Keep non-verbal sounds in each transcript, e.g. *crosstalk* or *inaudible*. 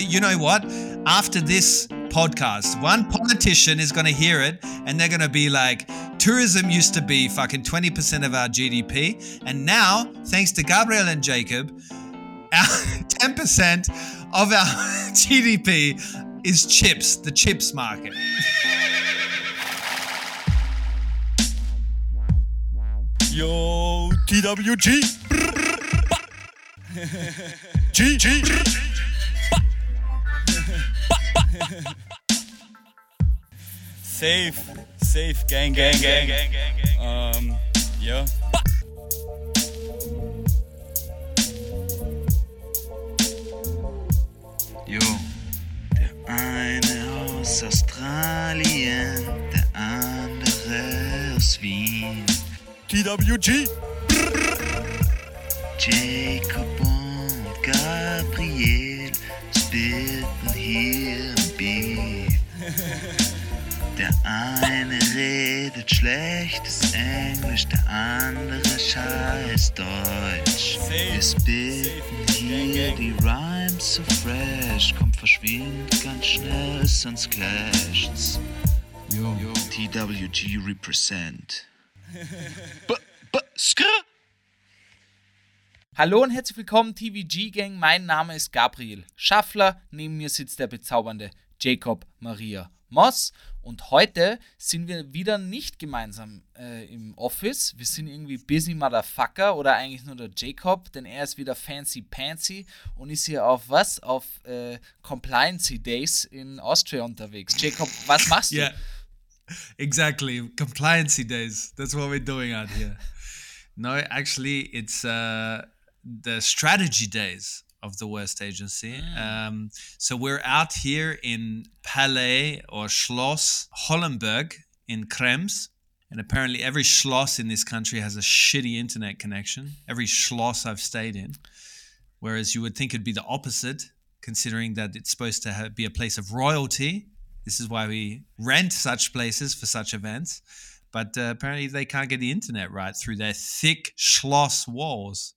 you know what? After this podcast, one politician is going to hear it and they're going to be like, tourism used to be fucking 20% of our GDP. And now, thanks to Gabriel and Jacob, our *laughs* 10% of our *laughs* GDP is chips, the chips market. Yo, TWG. G, G. Safe, safe, gang, gang, gang, gang, gang, gang. Um, ja. Jo, der eine aus Australien, der andere aus Wien. TWG. Jacob und Gabriel spitten hier. Der eine redet schlechtes Englisch, der andere scheiß Deutsch. Wir spitten hier die Rhymes so fresh, kommt verschwindet ganz schnell, sonst clasht's. Yo. TWG represent. *laughs* B -b skr Hallo und herzlich willkommen, TVG Gang. Mein Name ist Gabriel Schaffler. Neben mir sitzt der bezaubernde Jacob Maria Moss. Und heute sind wir wieder nicht gemeinsam äh, im Office. Wir sind irgendwie busy Motherfucker oder eigentlich nur der Jacob, denn er ist wieder fancy pantsy und ist hier auf was? Auf äh, Compliancy Days in Austria unterwegs. Jacob, was machst du? Yeah, exactly. Compliancy days. That's what we're doing out here. No, actually, it's uh, the strategy days of the West Agency. Um, so we're out here in Palais or Schloss Hollenberg in Krems. And apparently, every Schloss in this country has a shitty internet connection. Every Schloss I've stayed in. Whereas you would think it'd be the opposite, considering that it's supposed to have, be a place of royalty. This is why we rent such places for such events. But uh, apparently, they can't get the internet right through their thick Schloss walls.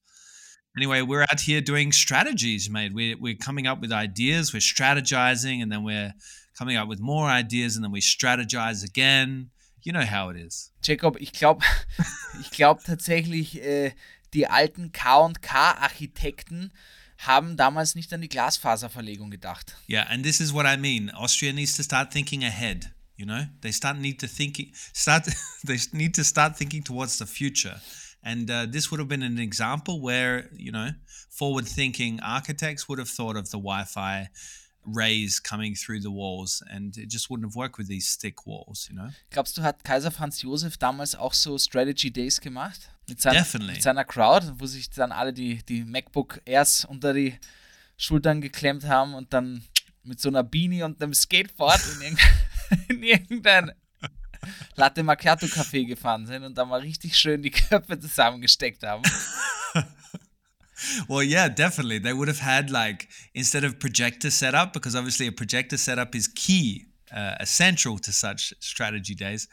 Anyway, we're out here doing strategies, mate. We're, we're coming up with ideas, we're strategizing, and then we're coming up with more ideas, and then we strategize again. You know how it is. Jacob, ich glaube *laughs* ich glaub tatsächlich, äh, die alten K&K-Architekten haben damals nicht an die Glasfaserverlegung gedacht. Yeah, and this is what I mean. Austria needs to start thinking ahead. You know, they start need to thinking start. *laughs* they need to start thinking towards the future. And uh, this would have been an example where you know forward-thinking architects would have thought of the Wi-Fi rays coming through the walls, and it just wouldn't have worked with these thick walls. You know. Glaubst du, hat Kaiser Franz Josef damals auch so Strategy Days gemacht? Mit, sein, Definitely. mit seiner Crowd, wo sich dann alle die, die MacBook Airs unter die Schultern geklemmt haben und dann mit so einer Beanie und einem Skateboard in, irgendein, *laughs* in irgendein Latte Macchiato Café gefahren sind und da mal richtig schön die Köpfe zusammengesteckt haben. Well, yeah, definitely. They would have had like instead of projector setup, because obviously a projector setup is key, uh, essential to such strategy days.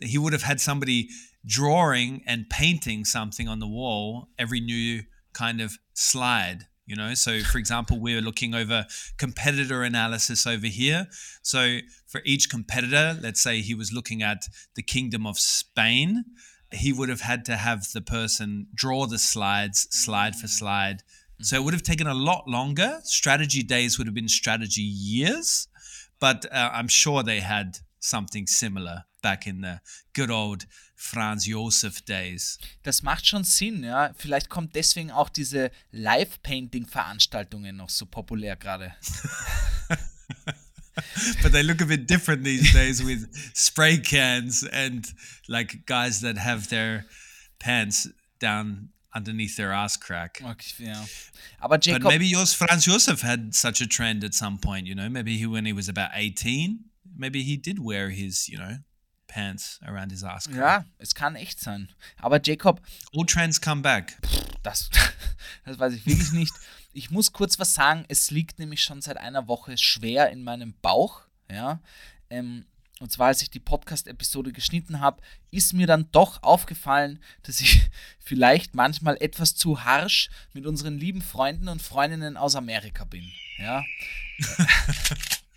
He would have had somebody drawing and painting something on the wall every new kind of slide. You know, so for example, we're looking over competitor analysis over here. So for each competitor, let's say he was looking at the Kingdom of Spain he would have had to have the person draw the slides slide for slide. So it would have taken a lot longer. Strategy days would have been strategy years, but uh, I'm sure they had something similar back in the good old Franz Josef days. Das macht schon Sinn, ja. Vielleicht kommt deswegen auch diese Live-Painting-Veranstaltungen noch so populär gerade. *laughs* but they look a bit different these days with spray cans and like guys that have their pants down underneath their ass crack. Okay, ja. Aber Jacob, But maybe yours, Franz Josef, had such a trend at some point. You know, maybe he when he was about eighteen, maybe he did wear his, you know, pants around his ass crack. ja, es kann echt sein. Aber Jacob, All trends come back. das, *laughs* das weiß ich wirklich nicht. Ich muss kurz was sagen. Es liegt nämlich schon seit einer Woche schwer in meinem Bauch. Ja. Ähm, und zwar als ich die Podcast-Episode geschnitten habe, ist mir dann doch aufgefallen, dass ich *laughs* vielleicht manchmal etwas zu harsch mit unseren lieben Freunden und Freundinnen aus Amerika bin. Ja. *laughs*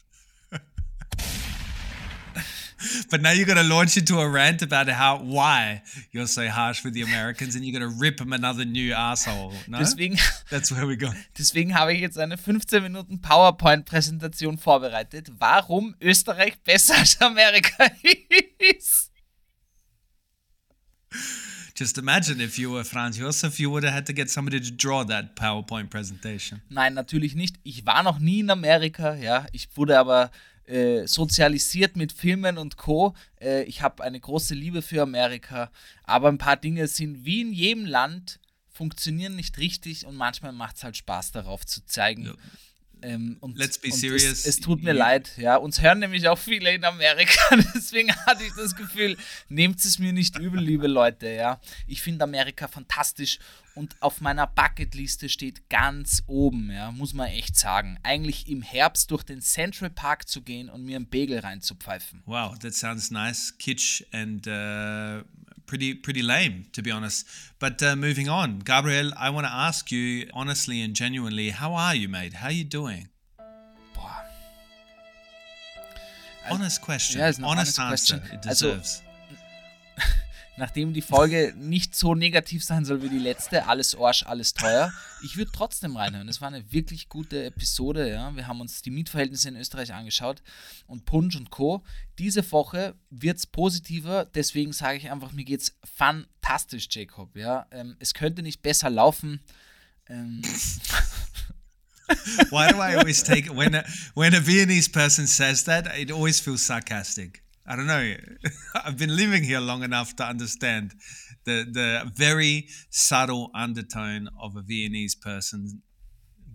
But now you're going to launch into a rant about how why you're so harsh with the Americans and you're going to rip them another new asshole. No? Deswegen, That's where we go. deswegen habe ich jetzt eine 15 Minuten PowerPoint-Präsentation vorbereitet, warum Österreich besser als Amerika *laughs* ist. Just imagine if you were Franz Josef, you would have had to get somebody to draw that PowerPoint presentation. Nein, natürlich nicht. Ich war noch nie in Amerika, ja. Ich wurde aber äh, sozialisiert mit Filmen und Co. Äh, ich habe eine große Liebe für Amerika, aber ein paar Dinge sind wie in jedem Land, funktionieren nicht richtig und manchmal macht es halt Spaß darauf zu zeigen. Ja. Ähm, und, Let's be serious. Es, es tut mir You- leid, ja. Uns hören nämlich auch viele in Amerika, *laughs* deswegen hatte ich das Gefühl, nehmt es mir nicht übel, liebe Leute, ja. Ich finde Amerika fantastisch und auf meiner Bucketliste steht ganz oben, ja, muss man echt sagen. Eigentlich im Herbst durch den Central Park zu gehen und mir einen Bagel reinzupfeifen. Wow, that sounds nice, kitsch, and uh, pretty pretty lame, to be honest. But uh, moving on, Gabriel, I want to ask you honestly and genuinely, how are you, mate? How are you doing? Boah. Honest question, yeah, honest, honest answer. question. It Also- deserves. Nachdem die Folge nicht so negativ sein soll wie die letzte, alles Arsch, alles teuer, ich würde trotzdem reinhören. Es war eine wirklich gute Episode, ja. Wir haben uns die Mietverhältnisse in Österreich angeschaut und Punsch und Co. Diese Woche wird es positiver, deswegen sage ich einfach, mir geht's fantastisch, Jacob, ja. Ähm, es könnte nicht besser laufen. Ähm, Why do I always take when a, when a Viennese person says that? It always feels sarcastic. I don't know. *laughs* I've been living here long enough to understand the the very subtle undertone of a Viennese person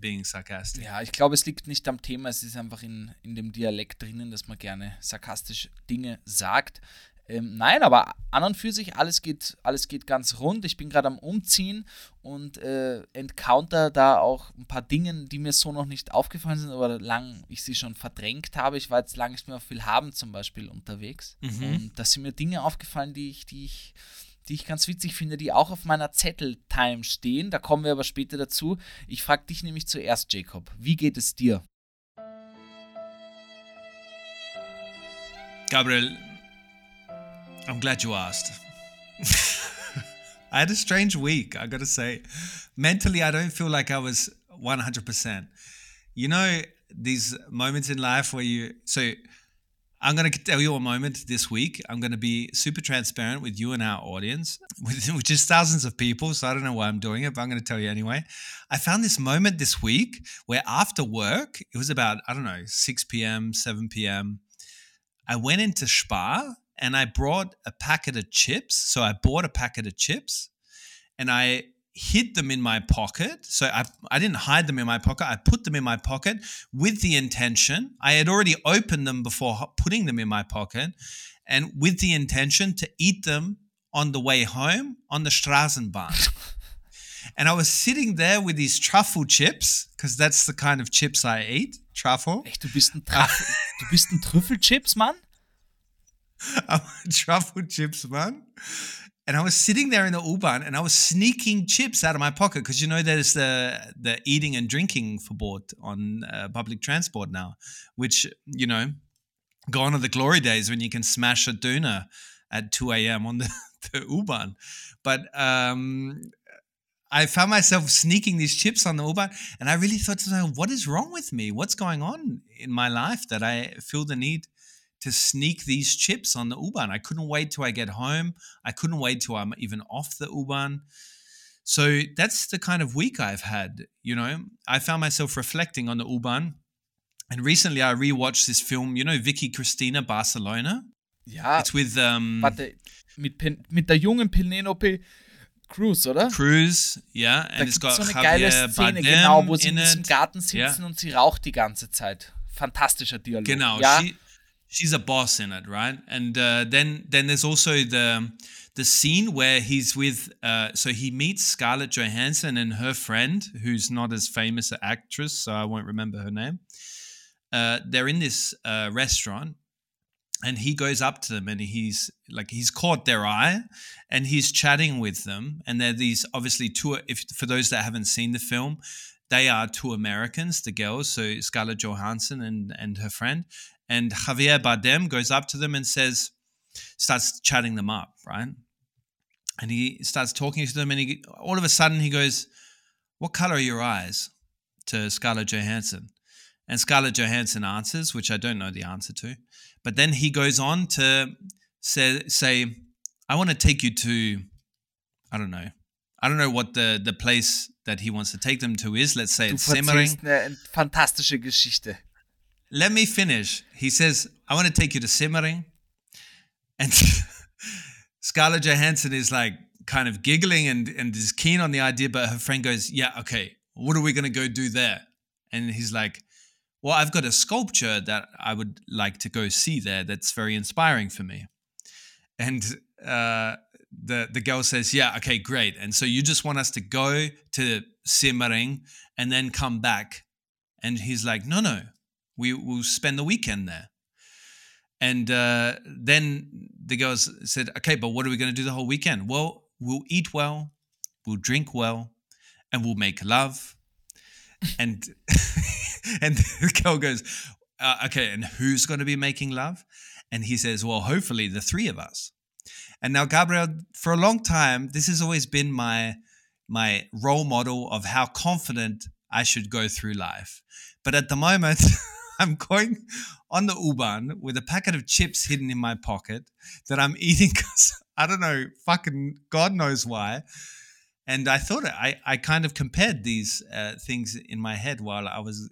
being sarcastic. Ja, ich glaube, es liegt nicht am Thema, es ist einfach in, in dem Dialekt drinnen, dass man gerne sarkastisch Dinge sagt. Ähm, nein, aber an und für sich, alles geht, alles geht ganz rund. Ich bin gerade am Umziehen und äh, encounter da auch ein paar Dinge, die mir so noch nicht aufgefallen sind, aber lang ich sie schon verdrängt habe. Ich war jetzt lange nicht mehr auf Willhaben zum Beispiel unterwegs. Und da sind mir Dinge aufgefallen, die ich, die ich die ich ganz witzig finde, die auch auf meiner Zettel-Time stehen. Da kommen wir aber später dazu. Ich frage dich nämlich zuerst, Jacob. Wie geht es dir? Gabriel, I'm glad you asked. *laughs* I had a strange week, I gotta say. Mentally, I don't feel like I was 100%. You know, these moments in life where you. So, I'm to tell you a moment this week. I'm to be super transparent with you and our audience, *laughs* which is thousands of people. So I don't know why I'm doing it, but I'm to tell you anyway. I found this moment this week where after work, it was about, I don't know, 6 p.m., 7 p.m. I went into Spar and I brought a packet of chips. So I bought a packet of chips and I hid them in my pocket. So I, I didn't hide them in my pocket. I put them in my pocket with the intention. I had already opened them before putting them in my pocket and with the intention to eat them on the way home on the Straßenbahn. *laughs* and I was sitting there with these truffle chips because that's the kind of chips I eat, truffle. Echt, du bist ein, ah. Traf du bist ein Trüffelchips, Mann? *laughs* Truffle *laughs* chips man. And I was sitting there in the U-Bahn and I was sneaking chips out of my pocket because you know there's the the eating and drinking verbot on uh, public transport now, which you know, gone are the glory days when you can smash a doona at 2 a.m. on the, *laughs* the U-Bahn. But um, I found myself sneaking these chips on the U-Bahn and I really thought to myself, what is wrong with me? What's going on in my life that I feel the need to sneak these chips on the U-Bahn. I couldn't wait till I get home. I couldn't wait till I'm even off the U-Bahn. So that's the kind of week I've had. You know, I found myself reflecting on the U-Bahn. And recently I rewatched this film, you know, Vicky Cristina Barcelona. Ja, It's with um, warte, mit, Pen mit der jungen Penelope Cruz, oder? Cruz, yeah, Da and it's gibt got so eine Javier geile Szene, Bardem genau, wo sie in in diesem it. Garten sitzen Ja. und sie raucht die ganze Zeit. Fantastischer Dialog. Genau, Ja, she she's a boss in it, right? And uh, then then there's also the the scene where he's with uh, so he meets Scarlett Johansson and her friend, who's not as famous an actress, so I won't remember her name. Uh, they're in this uh, restaurant, and he goes up to them and he's like he's caught their eye and he's chatting with them and they're these obviously two if for those that haven't seen the film they are two americans the girls so scarlett johansson and and her friend and javier bardem goes up to them and says starts chatting them up right and he starts talking to them and he all of a sudden he goes what color are your eyes to scarlett johansson and Scarlett Johansson answers, which I don't know the answer to. But then he goes on to say, say I want to take you to, I don't know. I don't know what the, the place that he wants to take them to is. Let's say Du it's Simmering. erzählst eine fantastische Geschichte. Let me finish. He says, I want to take you to Simmering. And *laughs* Scarlett Johansson is like kind of giggling and, and is keen on the idea, but her friend goes, Yeah, okay, what are we going to go do there? And he's like, Well, I've got a sculpture that I would like to go see there that's very inspiring for me. And uh, the, the girl says, Yeah, okay, great. And so you just want us to go to Simmering and then come back. And he's like, No, no, we will spend the weekend there. And uh, then the girls said, okay, but what are we going to do the whole weekend? Well, we'll eat well, we'll drink well, and we'll make love. *laughs* and *laughs* and the girl goes, uh, okay, and who's going to be making love? And he says, well, hopefully the three of us. And now, Gabriel, for a long time, this has always been my my role model of how confident I should go through life. But at the moment, *laughs* *laughs* I'm going on the U-Bahn with a packet of chips hidden in my pocket that I'm eating *laughs* because I don't know, fucking God knows why. And I thought I, I kind of compared these uh, things in my head while I was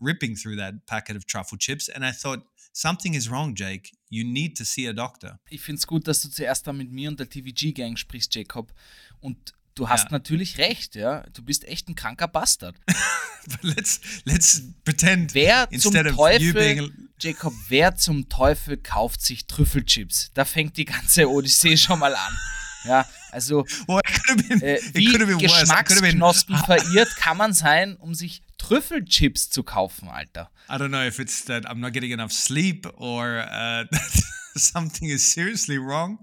ripping through that packet of truffle chips. And I thought, something is wrong, Jake. You need to see a doctor. Ich finde es gut, dass du zuerst da mit mir und der TVG-Gang sprichst, Jacob. Und du hast Ja. natürlich recht, ja. Du bist echt ein kranker Bastard. *laughs* *laughs* Let's let's pretend Wer zum Teufel, Jacob, wer zum Teufel kauft sich Trüffelchips? Da fängt die ganze Odyssee *laughs* schon mal an. Ja, also have been äh, wie Geschmacksknospen *laughs* verirrt kann man sein, um sich Trüffelchips zu kaufen, Alter. I don't know if it's that I'm not getting enough sleep or uh, *laughs* something is seriously wrong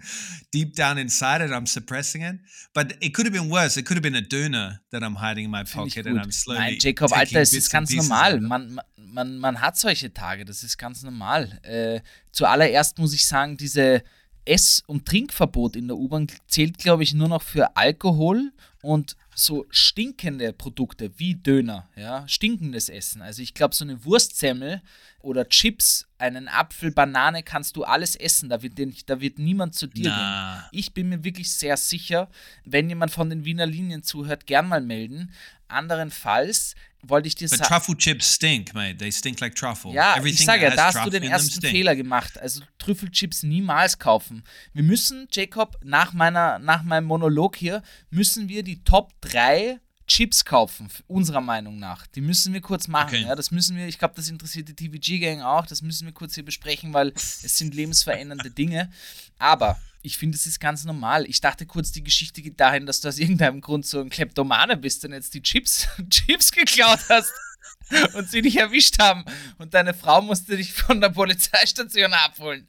deep down inside and I'm suppressing it. But it could have been worse. It could have been a doner that I'm hiding in my pocket and. I'm slowly. Nein, Jacob, Alter, es ist ganz normal. it. Man- man, man hat solche Tage, das ist ganz normal. Äh, zuallererst muss ich sagen, diese Ess- und Trinkverbot in der U-Bahn zählt, glaube ich, nur noch für Alkohol und so stinkende Produkte wie Döner, ja, stinkendes Essen. Also ich glaube, so eine Wurstsemmel oder Chips, einen Apfel, Banane kannst du alles essen. Da wird, dir- da wird niemand zu dir Na. gehen. Ich bin mir wirklich sehr sicher, wenn jemand von den Wiener Linien zuhört, gern mal melden. Anderenfalls wollte ich dir But sagen. truffle chips stink, mate. They stink like truffle. Ja, ich Everything sage ja, da has hast du den ersten. Fehler gemacht. Also Trüffelchips niemals kaufen. Wir müssen, Jacob, nach, meiner, nach meinem Monolog hier, müssen wir die Top 3 Chips kaufen, unserer Meinung nach. Die müssen wir kurz machen. Okay. Ja, das müssen wir, ich glaube, das interessiert die TVG-Gang auch, das müssen wir kurz hier besprechen, weil es sind lebensverändernde Dinge. Aber ich finde, es ist ganz normal. Ich dachte kurz, die Geschichte geht dahin, dass du aus irgendeinem Grund so ein Kleptomane bist und jetzt die Chips, *laughs* Chips geklaut hast und sie dich erwischt haben. Und deine Frau musste dich von der Polizeistation abholen.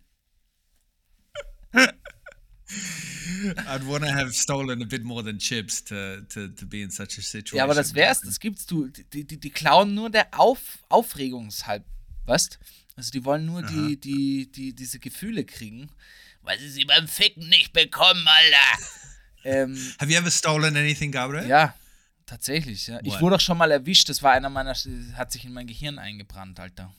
I'd want to have stolen a bit more than chips to, to, to be in such a situation. Ja, aber das wär's, das gibt's du. Die, die, die klauen nur der Auf, Aufregungshalb, weißt? Also die wollen nur die, die, die, diese Gefühle kriegen, weil sie sie beim Ficken nicht bekommen, Alter. *laughs* ähm, Have you ever stolen anything, Gabriel? ja, tatsächlich. Ja. Ich wurde auch schon mal erwischt, das war einer meiner, hat sich in mein Gehirn eingebrannt, Alter.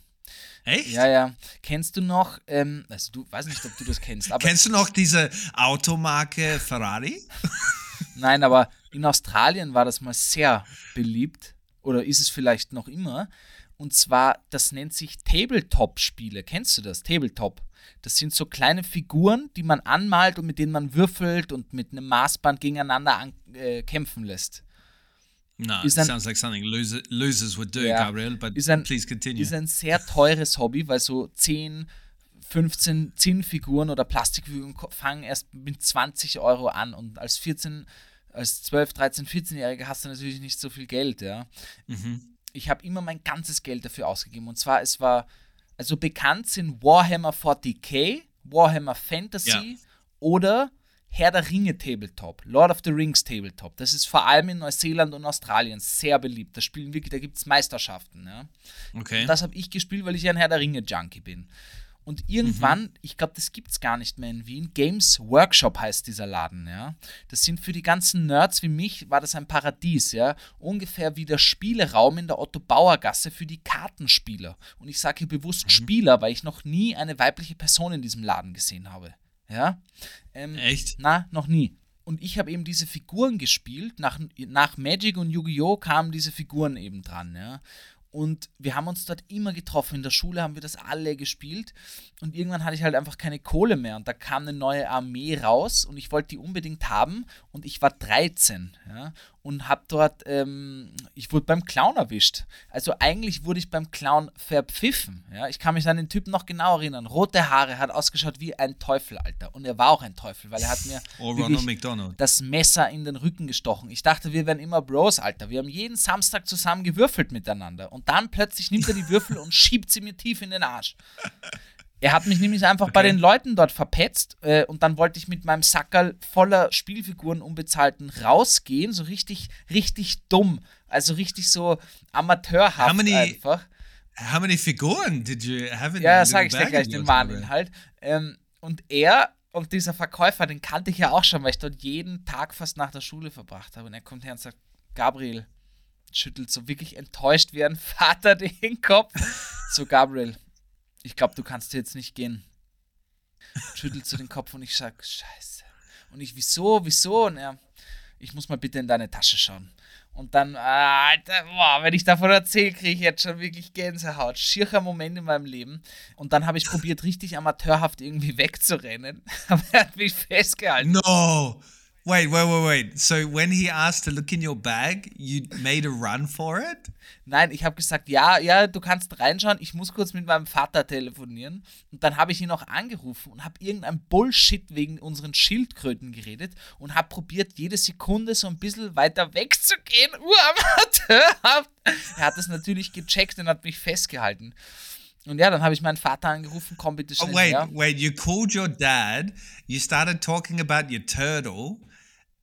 Echt? Ja, ja. Kennst du noch, ähm, also du, weiß nicht, ob du das kennst, aber Kennst du noch diese Automarke Ferrari? *laughs* Nein, aber in Australien war das mal sehr beliebt oder ist es vielleicht noch immer. Und zwar, das nennt sich Tabletop-Spiele. Kennst du das? Tabletop. Das sind so kleine Figuren, die man anmalt und mit denen man würfelt und mit einem Maßband gegeneinander an, äh, kämpfen lässt. No, Is it an- sounds like something loser, losers would do, Ja. Gabriel, but Ist ein- please continue. Ist ein sehr teures Hobby, weil so 10, 15 Zinnfiguren oder Plastikfiguren fangen erst mit 20 Euro an und als 14, als 12, 13, 14-Jähriger hast du natürlich nicht so viel Geld, ja. Mhm. ich habe immer mein ganzes Geld dafür ausgegeben. Und zwar, es war Also bekannt sind Warhammer 40k, Warhammer Fantasy Ja. oder Herr der Ringe Tabletop, Lord of the Rings Tabletop. Das ist vor allem in Neuseeland und Australien sehr beliebt. Da spielen wirklich, da gibt es Meisterschaften. Ja. Okay. Und das habe ich gespielt, weil ich ein Herr der Ringe-Junkie bin. Und irgendwann, ich glaube, das gibt es gar nicht mehr in Wien, Games Workshop heißt dieser Laden, ja. Das sind für die ganzen Nerds wie mich, war das ein Paradies, ja. Ungefähr wie der Spieleraum in der Otto-Bauer-Gasse für die Kartenspieler. Und ich sage hier bewusst Spieler, weil ich noch nie eine weibliche Person in diesem Laden gesehen habe. Ja. Ähm, Echt? na, noch nie. Und ich habe eben diese Figuren gespielt. Nach, nach Magic und Yu-Gi-Oh! kamen diese Figuren eben dran, ja. Und wir haben uns dort immer getroffen. In der Schule haben wir das alle gespielt. Und irgendwann hatte ich halt einfach keine Kohle mehr. Und da kam eine neue Armee raus und ich wollte die unbedingt haben. Und ich war 13. Ja? Und habe dort, ähm, ich wurde beim Clown erwischt. Also eigentlich wurde ich beim Clown verpfiffen. Ja? Ich kann mich an den Typen noch genau erinnern. Rote Haare, hat ausgeschaut wie ein Teufel, Alter. Und er war auch ein Teufel, weil er hat mir McDonald. das Messer in den Rücken gestochen. Ich dachte, wir wären immer Bros, Alter. Wir haben jeden Samstag zusammen gewürfelt miteinander. Und dann plötzlich nimmt er die Würfel und schiebt sie mir tief in den Arsch. Er hat mich nämlich einfach bei Okay. den Leuten dort verpetzt äh, und dann wollte ich mit meinem Sackerl voller Spielfiguren unbezahlten rausgehen, so richtig, richtig dumm. Also richtig so amateurhaft How many- einfach. How many Figuren did you have in Ja, sag ich dir gleich den yours, wahren Gabriel? Inhalt. Ähm, und er und dieser Verkäufer, den kannte ich ja auch schon, weil ich dort jeden Tag fast nach der Schule verbracht habe. Und er kommt her und sagt, Gabriel, schüttelt so wirklich enttäuscht wie ein Vater *laughs* den Kopf. So, Gabriel, ich glaube, du kannst jetzt nicht gehen. Schüttelt so den Kopf und ich sag, scheiße. Und ich, wieso, wieso? Und er, ich muss mal bitte in deine Tasche schauen. Und dann, Alter, boah, wenn ich davon erzähle, kriege ich jetzt schon wirklich Gänsehaut. Schierer Moment in meinem Leben. Und dann habe ich probiert, richtig amateurhaft irgendwie *laughs* wegzurennen. Aber er hat mich festgehalten. No. Wait, wait, wait, wait. So when he asked to look in your bag, you made a run for it? Nein, ich habe gesagt, ja, ja, du kannst reinschauen, ich muss kurz mit meinem Vater telefonieren. Und dann habe ich ihn auch angerufen und habe irgendein Bullshit wegen unseren Schildkröten geredet und habe probiert, jede Sekunde so ein bisschen weiter wegzugehen. *laughs* Uramateurhaft. Er hat es natürlich gecheckt und hat mich festgehalten. Und ja, dann habe ich meinen Vater angerufen, komm bitte Oh, schnell wait, her. wait. You called your dad. You started talking about your turtle.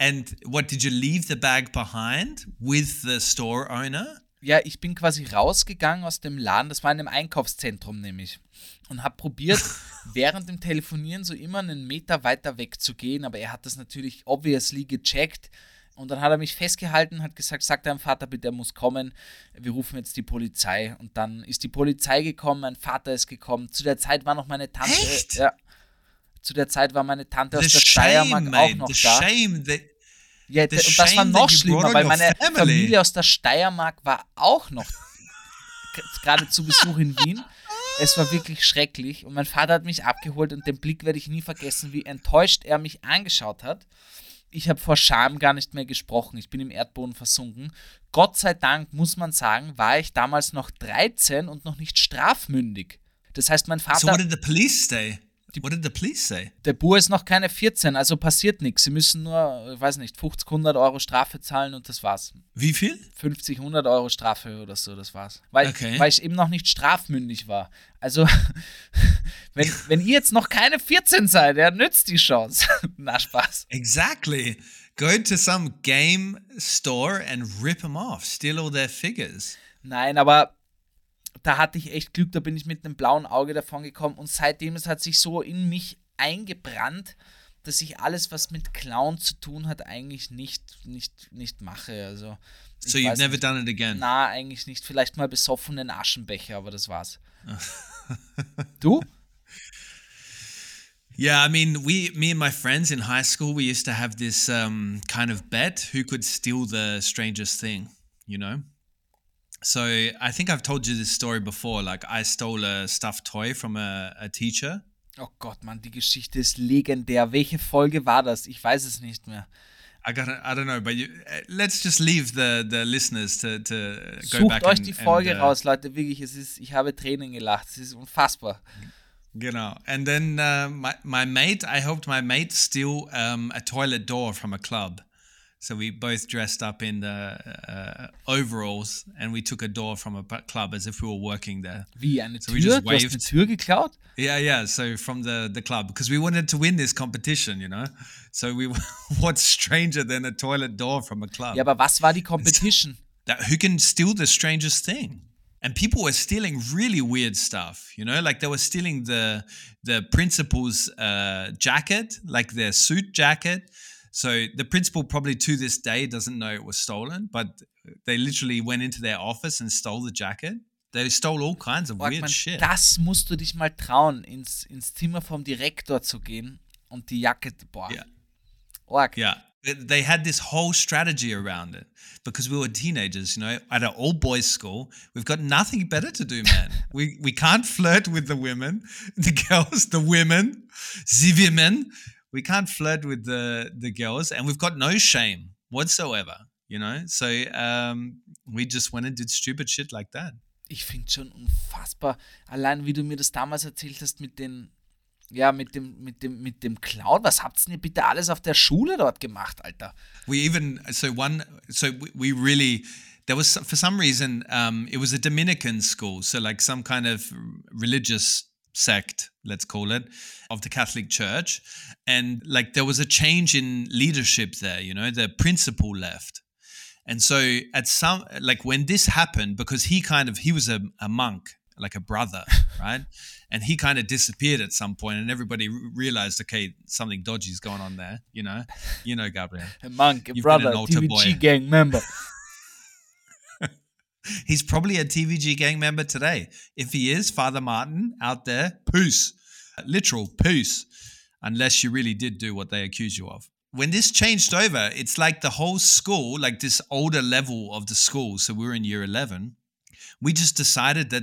And what, did you leave the bag behind with the store owner? Ja, ich bin quasi rausgegangen aus dem Laden, das war in einem Einkaufszentrum nämlich, und habe probiert, *laughs* während dem Telefonieren so immer einen Meter weiter wegzugehen, aber er hat das natürlich obviously gecheckt. Und dann hat er mich festgehalten, hat gesagt, sag deinem Vater bitte, er muss kommen. Wir rufen jetzt die Polizei. Und dann ist die Polizei gekommen, mein Vater ist gekommen. Zu der Zeit war noch meine Tante. Echt? Ja. Zu der Zeit war meine Tante aus The der shame, Steiermark auch mate. noch The da. shame that. Ja, The und das war noch schlimmer, weil meine family. Familie aus der Steiermark war auch noch gerade zu Besuch in Wien. Es war wirklich schrecklich und mein Vater hat mich abgeholt und den Blick werde ich nie vergessen, wie enttäuscht er mich angeschaut hat. Ich habe vor Scham gar nicht mehr gesprochen. Ich bin im Erdboden versunken. Gott sei Dank, muss man sagen, war ich damals noch 13 und noch nicht strafmündig. Das heißt, mein So Vater, what did the police say? What did the police say? der Bur ist noch keine 14, also passiert nichts. Sie müssen nur, ich weiß nicht, 50, 100 Euro Strafe zahlen und das war's. Wie viel? 50, 100 Euro Strafe oder so, das war's. Weil, Okay. weil ich eben noch nicht strafmündig war. Also, *laughs* wenn, *laughs* wenn ihr jetzt noch keine 14 seid, ja, nützt die Chance. *laughs* Na, Spaß. Exactly. Go to some game store and rip them off. Steal all their figures. Nein, aber da hatte ich echt Glück, da bin ich mit einem blauen Auge davon gekommen und seitdem es hat sich so in mich eingebrannt, dass ich alles, was mit Clown zu tun hat, eigentlich nicht, nicht, nicht mache. Also, So you've never nicht. done it again. Na, eigentlich nicht. Vielleicht mal besoffenen Aschenbecher, aber das war's. *laughs* du? Yeah, I mean, we, me and my friends in high school, we used to have this um, kind of bet who could steal the strangest thing, you know? So I think I've told you this story before. Like, I stole a stuffed toy from a, a teacher. Oh Gott, Mann, die Geschichte ist legendär. Welche Folge war das? Ich weiß es nicht mehr. I got, I don't know, but you, uh, let's just leave the the listeners to to go Sucht back euch and, die Folge and, uh, raus, Leute. Wirklich, es ist, ich habe Tränen gelacht. Es ist unfassbar. Genau. And then uh, my, my mate, I helped my mate steal um, a toilet door from a club. So we both dressed up in the uh, overalls and we took a door from a club as if we were working there. Wie eine So we Tür? just Du hast eine waved. Tür geklaut? Yeah, yeah. So from the the club because we wanted to win this competition, you know. So we *laughs* what's stranger than a toilet door from a club? Ja, aber was war die Competition? that who can steal the strangest thing and people were stealing really weird stuff you know like they were stealing the the principal's uh, jacket like their suit jacket so the principal probably to this day doesn't know it was stolen but they literally went into their office and stole the jacket they stole all kinds of weird Orgmann, shit das musst du dich mal trauen, ins, ins Zimmer vom Direktor zu gehen und die Jacke, boah. Yeah. Org. Yeah. They- They had this whole strategy around it because we were teenagers, you know, at an all boys school. We've got nothing better to do, *laughs* man. we we can't flirt with the women, *laughs* the girls, the women, the women. We can't flirt with the the girls, and we've got no shame whatsoever, you know. So um, we just went and did stupid shit like that. Ich finde schon unfassbar, allein wie du mir das damals erzählt hast mit den, ja, mit dem, mit dem, mit dem Clown. Was habt ihr denn bitte alles auf der Schule dort gemacht, Alter? We even so one so we, we really there was for some reason um, it was a Dominican school, so like some kind of religious sect, let's call it, of the Catholic Church, and like there was a change in leadership there. You know, the principal left. And so at some like when this happened, because he kind of he was a, a monk, like a brother, *laughs* right? And he kind of disappeared at some point, and everybody r- realized, okay, something dodgy is going on there. You know, you know, Gabriel. *laughs* A monk, a brother, an altar boy. gang member. *laughs* He's probably a TVG gang member today. If he is, Father Martin out there, peace. Literal peace. Unless you really did do what they accuse you of. When this changed over, it's like the whole school, like this older level of the school. So we're in year 11. We just decided that,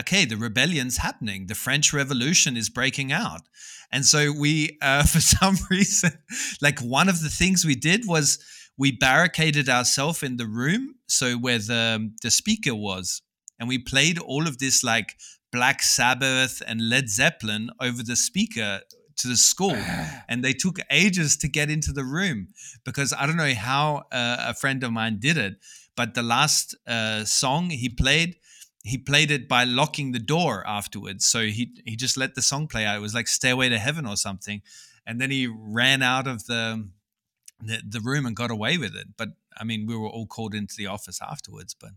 okay, the rebellion's happening. The French Revolution is breaking out. And so we, uh, *laughs* for some reason, like one of the things we did was we barricaded ourselves in the room so where the the speaker was and we played all of this like black sabbath and led zeppelin over the speaker to the school. *sighs* And they took ages to get into the room because i don't know how uh, a friend of mine did it but the last uh, song he played he played it by locking the door afterwards. So he he just let the song play out. It was like stairway to heaven or something. And then he ran out of the the, the room and got away with it. But I mean, we were all called into the office afterwards, but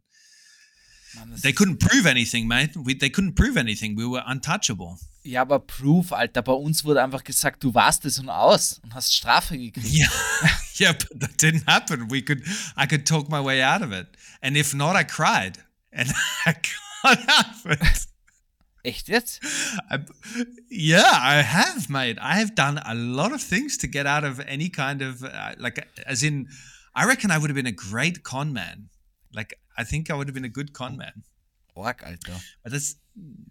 das they couldn't prove anything, mate. We, they couldn't prove anything. We were untouchable. Ja, aber Proof, Alter. Bei uns wurde einfach gesagt, du warst es und aus und hast Strafe gekriegt. Yeah, *laughs* yeah, but that didn't happen. We could, I could talk my way out of it, and if not, I cried, and *laughs* I got out of it. Echt jetzt? I, yeah, I have, mate. I have done a lot of things to get out of any kind of uh, like, as in, I reckon I would have been a great con man. Like, I think I would have been a good con man. Org, Alter. But that's,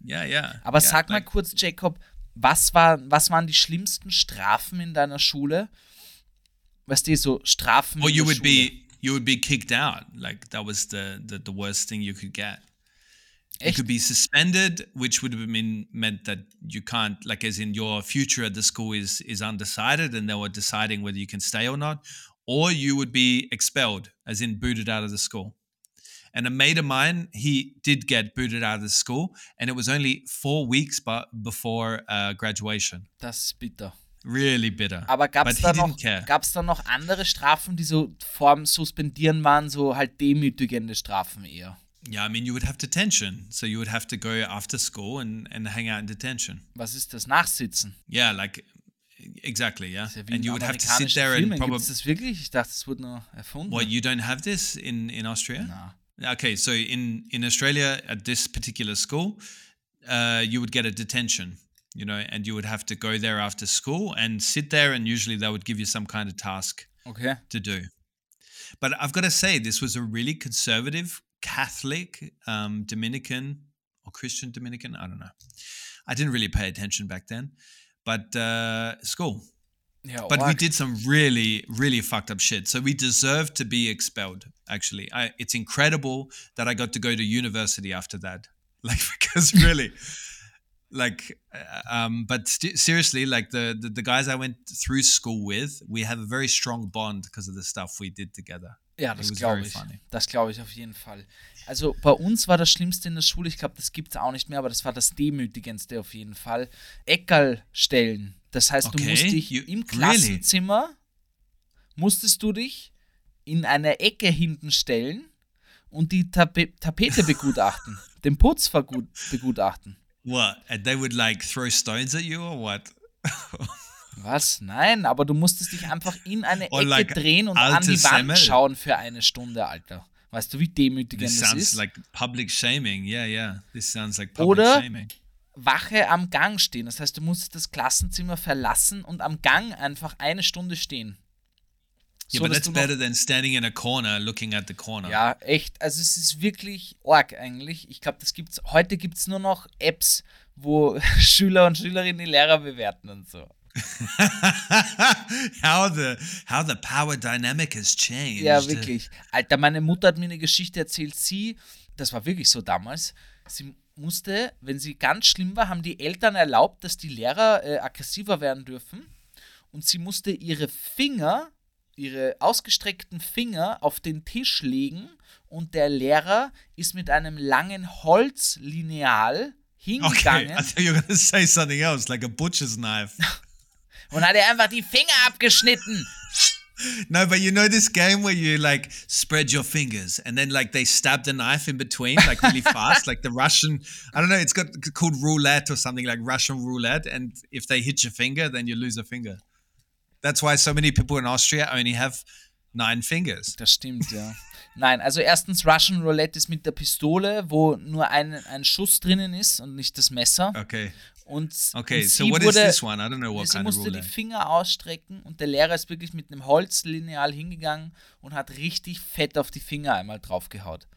yeah, yeah. Aber yeah, sag mal like, kurz, Jacob, was, war, was waren die schlimmsten Strafen in deiner Schule? Weißt du, so Strafen Well, in you would Schule. be you would be kicked out. Like that was the the, the worst thing you could get. You Echt? could be suspended, which would have been meant that you can't, like, as in your future at the school is is undecided, and they were deciding whether you can stay or not, or you would be expelled, as in booted out of the school. And a mate of mine, he did get booted out of the school, and it was only four weeks but before uh, graduation. Das ist bitter. Really bitter. Aber gab es But da, noch- gab's da noch andere Strafen, die so vorm Suspendieren waren, so halt demütigende Strafen eher? Yeah, I mean, you would have detention. So you would have to go after school and, and hang out in detention. Was ist das? Nachsitzen? Yeah, like, exactly, yeah. Ja And you would have to sit there and probably. Das wirklich? Ich dachte, es wurde nur erfunden. What, you don't have this in, in Austria? Na. Okay, so in, in Australia, at this particular school, uh, you would get a detention, you know, and you would have to go there after school and sit there, and usually they would give you some kind of task Okay. to do. But I've got to say, this was a really conservative Catholic um, Dominican or Christian Dominican. I don't know. I didn't really pay attention back then, but uh, school. Ja, But we did some really, really fucked up shit. So we deserved to be expelled. Actually, I, it's incredible that I got to go to university after that. *laughs* Like because *laughs* really, like uh, um but st- seriously like the, the the guys i went through school with we have a very strong bond because of the stuff we did together Ja, das glaube ich. funny. Das glaube ich auf jeden Fall. Also bei uns war das Schlimmste in der Schule, ich glaube, das gibt es auch nicht mehr, aber das war das Demütigendste auf jeden Fall. Eckerl stellen. Das heißt, du Okay, musst dich you- im really? Klassenzimmer, musstest du dich in eine Ecke hinten stellen und die Tape Tapete begutachten, *laughs* den Putz begutachten. what and they would like throw stones at you or what *laughs* Was? Nein, aber du musstest dich einfach in eine Or Ecke like drehen und an die Wand Semmel. schauen für eine Stunde, Alter. Weißt du, wie demütigend this das sounds ist? like public shaming yeah yeah this sounds like public Oder- shaming Wache am Gang stehen. Das heißt, du musst das Klassenzimmer verlassen und am Gang einfach eine Stunde stehen. yeah So, but dass that's better than standing in a corner looking at the corner Ja, echt. Also es ist wirklich arg eigentlich. Ich glaube, das gibt's. Heute gibt es nur noch Apps, wo *laughs* Schüler und Schülerinnen die Lehrer bewerten und so. *laughs* how the how the power dynamic has changed Ja, wirklich. Alter, meine Mutter hat mir eine Geschichte erzählt. Sie, das war wirklich so damals, sie musste, wenn sie ganz schlimm war, haben die Eltern erlaubt, dass die Lehrer äh, aggressiver werden dürfen. Und sie musste ihre Finger, ihre ausgestreckten Finger auf den Tisch legen und der Lehrer ist mit einem langen Holzlineal Okay, hingegangen I thought you were going to say something else, like a butcher's knife. *laughs* und hat ihr einfach die Finger abgeschnitten. no, but you know this game where you like spread your fingers and then like they stab the knife in between, like really *laughs* fast, like the Russian. I don't know. It's got called roulette or something like Russian roulette, and if they hit your finger, then you lose a finger. That's why so many people in Austria only have nine fingers. Das stimmt, ja. Nein, also erstens Russian Roulette ist mit der Pistole, wo nur ein, ein Schuss drinnen ist und nicht das Messer. Okay. Und, Okay. und So what wurde, is this one? I don't know what sie kind of musste die roulette. Finger ausstrecken und der Lehrer ist wirklich mit einem Holzlineal hingegangen und hat richtig fett auf die Finger einmal draufgehaut.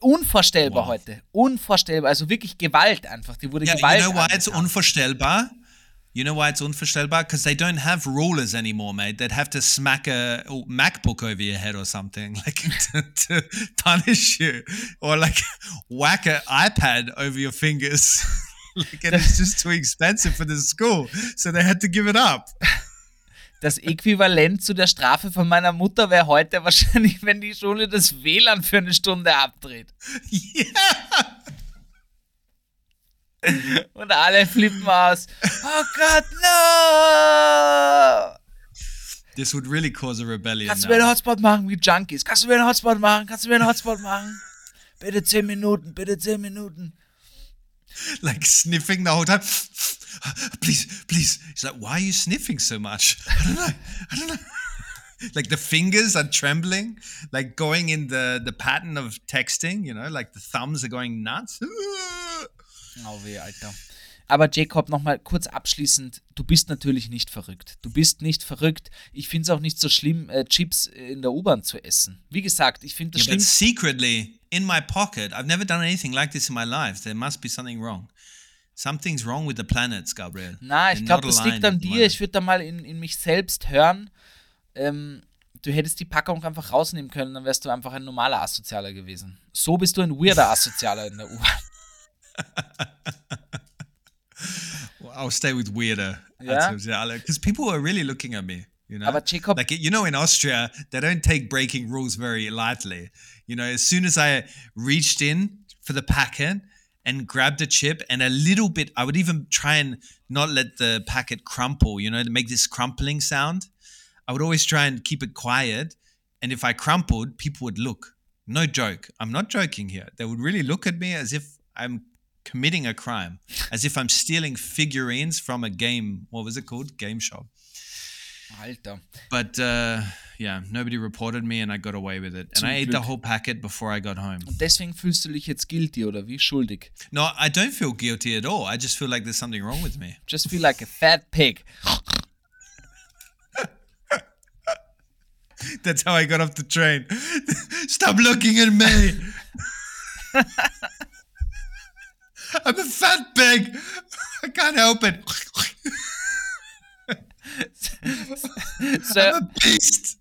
Unvorstellbar Wow. heute. Unvorstellbar. Also wirklich Gewalt einfach. Die wurde Yeah, you Gewalt know why it's unvorstellbar? You know why it's unvorstellbar? Because they don't have rulers anymore, mate. They'd have to smack a oh, MacBook over your head or something, *laughs* like to, to punish you, or like whack an iPad over your fingers. *laughs* *laughs* like, and it's just too expensive for the school, so they had to give it up. Das Äquivalent zu der Strafe von meiner Mutter wäre heute wahrscheinlich, wenn die Schule das WLAN für eine Stunde abdreht. yeah. Und alle flippen aus. Oh Gott, no! This would really cause a rebellion. Kannst du mir einen Hotspot machen wie Junkies? Kannst du mir einen Hotspot machen? Kannst du mir einen Hotspot machen? Bitte 10 Minuten, bitte 10 Minuten. *laughs* like sniffing the whole time. *sighs* please, please. He's like, why are you sniffing so much? *laughs* I don't know. I don't know. *laughs* like the fingers are trembling, like going in the the pattern of texting. You know, like the thumbs are going nuts. Oh weh, Alter. Aber Jacob, nochmal kurz abschließend, du bist natürlich nicht verrückt. Du bist nicht verrückt. Ich finde es auch nicht so schlimm, äh, Chips in der U-Bahn zu essen. Wie gesagt, ich finde das Yeah, but schlimm. secretly in my pocket, I've never done anything like this in my life. There must be something wrong. Something's wrong with the planets, Gabriel. Na, ich glaube, das liegt an dir. Ich würde da mal in, in mich selbst hören. Ähm, du hättest die Packung einfach rausnehmen können, dann wärst du einfach ein normaler Asozialer gewesen. So bist du ein weirder Asozialer in der U-Bahn. *laughs* *laughs* I'll stay with weirder. Yeah? Because people are really looking at me. You know, Jacob- like you know, in Austria, they don't take breaking rules very lightly. You know, as soon as I reached in for the packet and grabbed a chip and a little bit, I would even try and not let the packet crumple. You know, to make this crumpling sound. I would always try and keep it quiet. And if I crumpled, people would look. No joke. I'm not joking here. They would really look at me as if I'm committing a crime, as if I'm stealing figurines from a game. What was it called? Game shop. Alter. But uh, yeah, nobody reported me and I got away with it. And Zum I ate the whole packet before I got home. Und deswegen fühlst du dich jetzt guilty oder wie? Schuldig. No, I don't feel guilty at all. I just feel like there's something wrong with me. Just feel like a fat pig. *laughs* That's how I got off the train. *laughs* Stop looking at me. *laughs* I'm a fat pig. I can't help it. Sir, I'm a beast.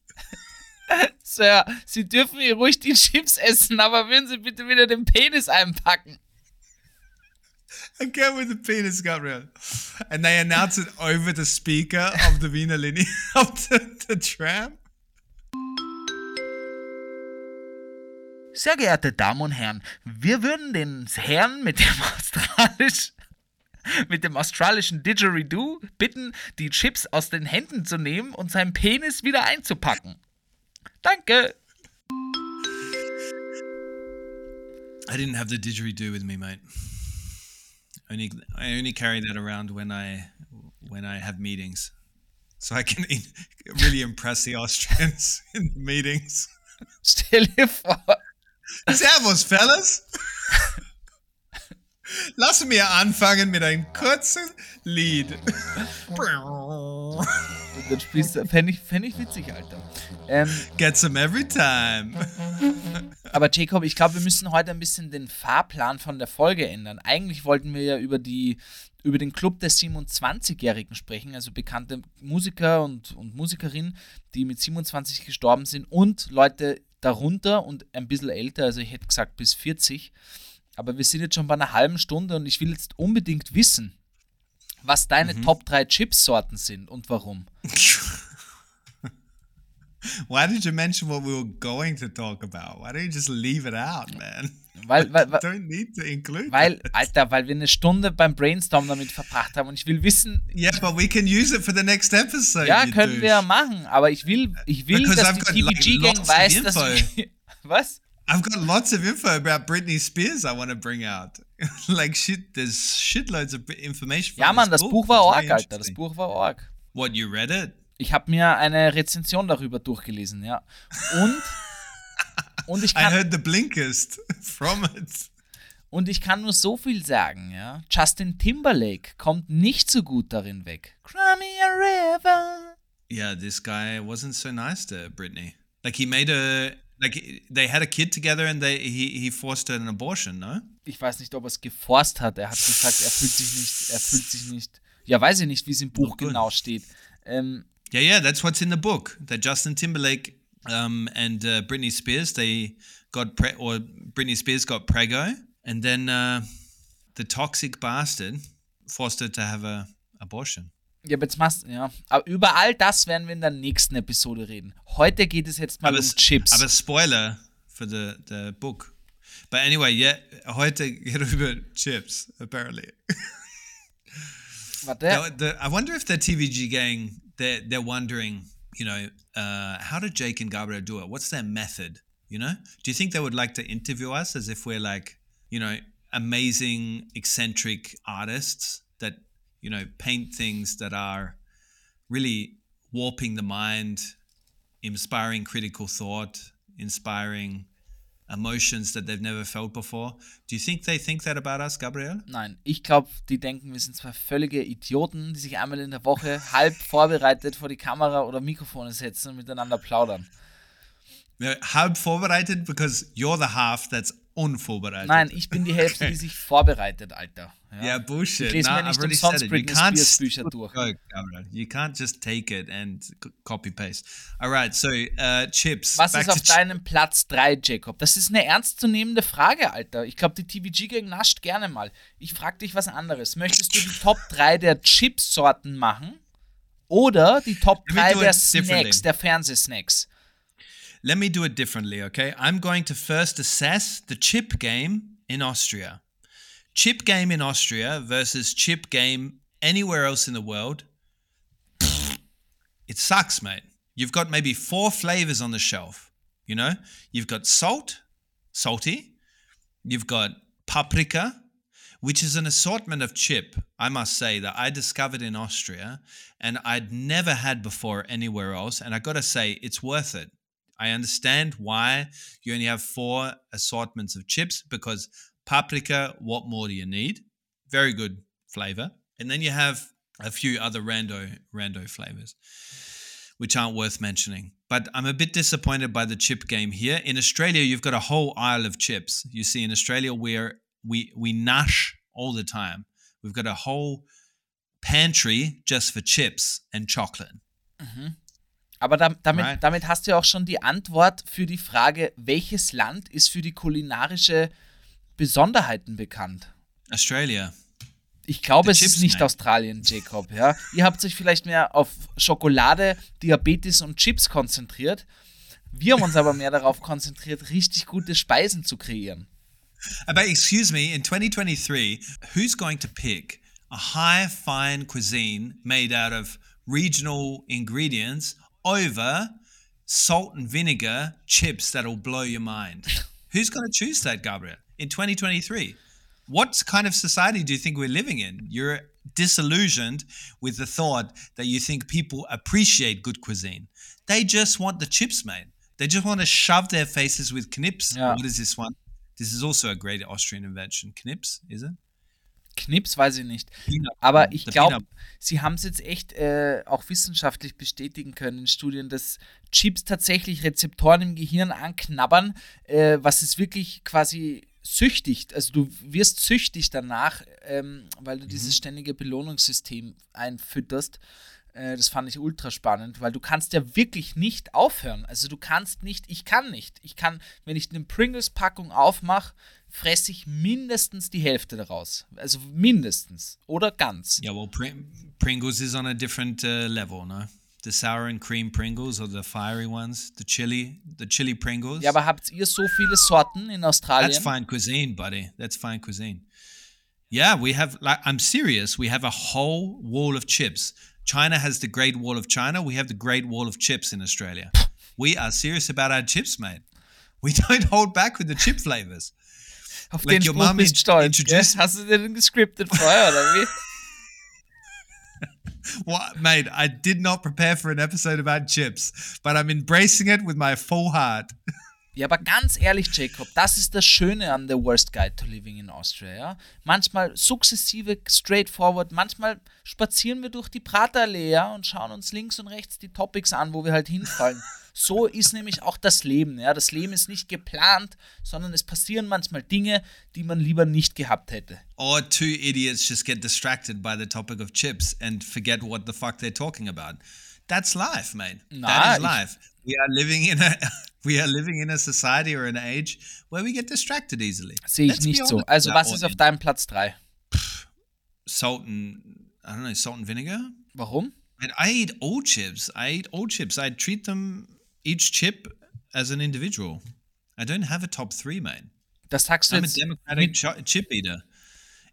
Sir, Sie dürfen hier ruhig die Chips essen, aber würden Sie bitte wieder den Penis einpacken? Again with the penis, Gabriel. And they announce it over the speaker of the Wiener Linie *laughs* of the, the tram. Sehr geehrte Damen und Herren, wir würden den Herrn mit dem australisch mit dem australischen Didgeridoo bitten, die Chips aus den Händen zu nehmen und seinen Penis wieder einzupacken. Danke. I didn't have the didgeridoo with me, mate. Only I only carry that around when I when I have meetings, so I can *laughs* really impress the Austrians *laughs* in meetings. Stell dir vor, Servus, Fellas. Lassen wir anfangen mit einem kurzen Lied. dann spielst du, fände ich, fänd ich witzig, Alter. Ähm, Gets them every time. aber Jacob, ich glaube, wir müssen heute ein bisschen den Fahrplan von der Folge ändern. Eigentlich wollten wir ja über die über den Club der 27-Jährigen sprechen, also bekannte Musiker und, und Musikerinnen, die mit 27 gestorben sind und Leute darunter und ein bisschen älter, also ich hätte gesagt bis 40. Aber wir sind jetzt schon bei einer halben Stunde und ich will jetzt unbedingt wissen, was deine Top 3 Chipsorten sind und warum. *laughs* Why did you mention what we were going to talk about? Why don't you just leave it out, man? Weil, weil, *laughs* weil, don't need to include weil, it. Alter, weil wir eine Stunde beim Brainstorm damit verbracht haben und ich will wissen, Yeah, but we can use it for the next episode. ja, können wir machen, aber ich will, ich will, Because dass I've die like, lots of weiß, dass wir, *laughs* was? I've got lots of info about Britney Spears I want to bring out. *laughs* like shit, there's shitloads of information. Ja, Mann, das book. Buch war very Alter, das. Buch war arg. What you read it? Ich habe mir eine Rezension darüber durchgelesen, ja. Und, *laughs* und, ich I kann, heard the blinkest *laughs* from it. und ich kann nur so viel sagen, ja. Justin Timberlake kommt nicht so gut darin weg. Cry me a river. Yeah, this guy wasn't so nice to Britney. Like he made a like they had a kid together and they he he forced an abortion. No. Ich weiß nicht, ob er es geforst hat. Er hat gesagt, er fühlt sich nicht, er fühlt sich nicht. Ja, weiß ich nicht, wie es im Buch good. genau steht. Ähm, Yeah, yeah, that's what's in the book. That Justin Timberlake um, and uh, Britney Spears they got pre- or Britney Spears got prego, and then uh, the toxic bastard forced her to have a abortion. ja, aber jetzt machst ja. Aber über all das werden wir in der nächsten Episode reden. Heute geht es jetzt mal Aber, um s- Chips. aber Spoiler for the the book. But anyway, yeah, heute geht über chips apparently. *laughs* Warte. The- the- I wonder if the TVG gang they're they're wondering, you know, uh, how did Jake and Gabriel do it? What's their method? You know, do you think they would like to interview us as if we're like, you know, amazing eccentric artists that you know paint things that are really warping the mind, inspiring critical thought, inspiring emotions that they've never felt before? Do you think they think that about us, Gabriel? Nein, ich glaube, die denken, wir sind zwei völlige Idioten, die sich einmal in der Woche *laughs* halb vorbereitet vor die Kamera oder Mikrofone setzen und miteinander plaudern. Halb vorbereitet, because you're the half that's unvorbereitet. Nein, ich bin die Hälfte, die sich vorbereitet, Alter. Ja. Yeah, bullshit. Ich lese No, mir nicht umsonst Britney Spears Bücher durch. Gabriel. You can't just take it and c- copy paste. All right, so uh, chips. Was Back ist auf deinem Platz 3, Jacob? Das ist eine ernstzunehmende Frage, Alter. Ich glaube, die TVG-Gang nascht gerne mal. Ich frage dich was anderes. Möchtest du die Top 3 der Chipsorten machen? Oder die Top Let me 3 do der. Snacks, der Fernsehsnacks? Let me do it differently, okay? I'm going to first assess the chip game in Austria. Chip game in Austria versus chip game anywhere else in the world. It sucks, mate. You've got maybe four flavors on the shelf. You know, you've got salt, salty. You've got paprika, which is an assortment of chip, I must say, that I discovered in Austria and I'd never had before anywhere else. And I got to say, it's worth it. I understand why you only have four assortments of chips because paprika, what more do you need? Very good flavor. And then you have a few other rando rando flavors which aren't worth mentioning. But I'm a bit disappointed by the chip game here. In Australia, you've got a whole aisle of chips. You see, in Australia, we're we we nash all the time. We've got a whole pantry just for chips and chocolate. Mm-hmm. Aber da, damit, damit hast du ja auch schon die Antwort für die Frage, welches Land ist für die kulinarische Besonderheiten bekannt? Australia. Ich glaube, The es Chips ist nicht Man. Australien, Jacob. Ja? Ihr habt euch vielleicht mehr auf Schokolade, Diabetes und Chips konzentriert. Wir haben uns aber mehr darauf konzentriert, richtig gute Speisen zu kreieren. But excuse me, in 2023, who's going to pick a high fine cuisine made out of regional ingredients over salt and vinegar chips that'll blow your mind? *laughs* who's going to choose that, Gabriel, in 2023? What kind of society do you think we're living in? You're disillusioned with the thought that you think people appreciate good cuisine. They just want the chips made. They just want to shove their faces with knips. Yeah. What is this one? This is also a great Austrian invention. Knips, is it? Knips weiß ich nicht. Aber ich glaube, sie haben es jetzt echt äh, auch wissenschaftlich bestätigen können in Studien, dass Chips tatsächlich Rezeptoren im Gehirn anknabbern, äh, was es wirklich quasi süchtigt. Also du wirst süchtig danach, ähm, weil du Mhm. dieses ständige Belohnungssystem einfütterst. Äh, das fand ich ultra spannend, weil du kannst ja wirklich nicht aufhören. Also du kannst nicht, ich kann nicht. Ich kann, wenn ich eine Pringles-Packung aufmache, fresse ich mindestens die Hälfte daraus. Also mindestens. Oder ganz. Yeah, well, Pring- Pringles is on a different uh, level, no? The sour and cream Pringles or the fiery ones, the chili, the chili Pringles. Ja, aber habt ihr so viele Sorten in Australien? That's fine cuisine, buddy. That's fine cuisine. Yeah, we have like I'm serious. We have a whole wall of chips. China has the Great Wall of China. We have the Great Wall of Chips in Australia. we are serious about our chips, mate. We *laughs* don't hold back with the chip flavors. Auf like den your Spruch bist stolz. Introduced- Hast du den gescriptet vorher, oder wie? What, mate? I did not prepare for an episode about chips, but I'm embracing it with my full heart. *laughs* Ja, aber ganz ehrlich, Jacob, das ist das Schöne an The Worst Guide to Living in Austria. Ja? Manchmal sukzessive, straightforward, manchmal spazieren wir durch die Praterallee ja, und schauen uns links und rechts die Topics an, wo wir halt hinfallen. *laughs* So ist nämlich auch das Leben. Ja? Das Leben ist nicht geplant, sondern es passieren manchmal Dinge, die man lieber nicht gehabt hätte. Or two idiots just get distracted by the topic of chips and forget what the fuck they're talking about. That's life, mate. Nah, that is ich- life. We are living in a *laughs* we are living in a society or an age where we get distracted easily. Sehe ich nicht so. Also, was ist auf deinem Platz 3? salt and I don't know salt and vinegar? Warum? And I eat all chips. I eat all chips. I treat them each chip as an individual. I don't have a top three, mate. Das sagst du I'm a democratic chip eater.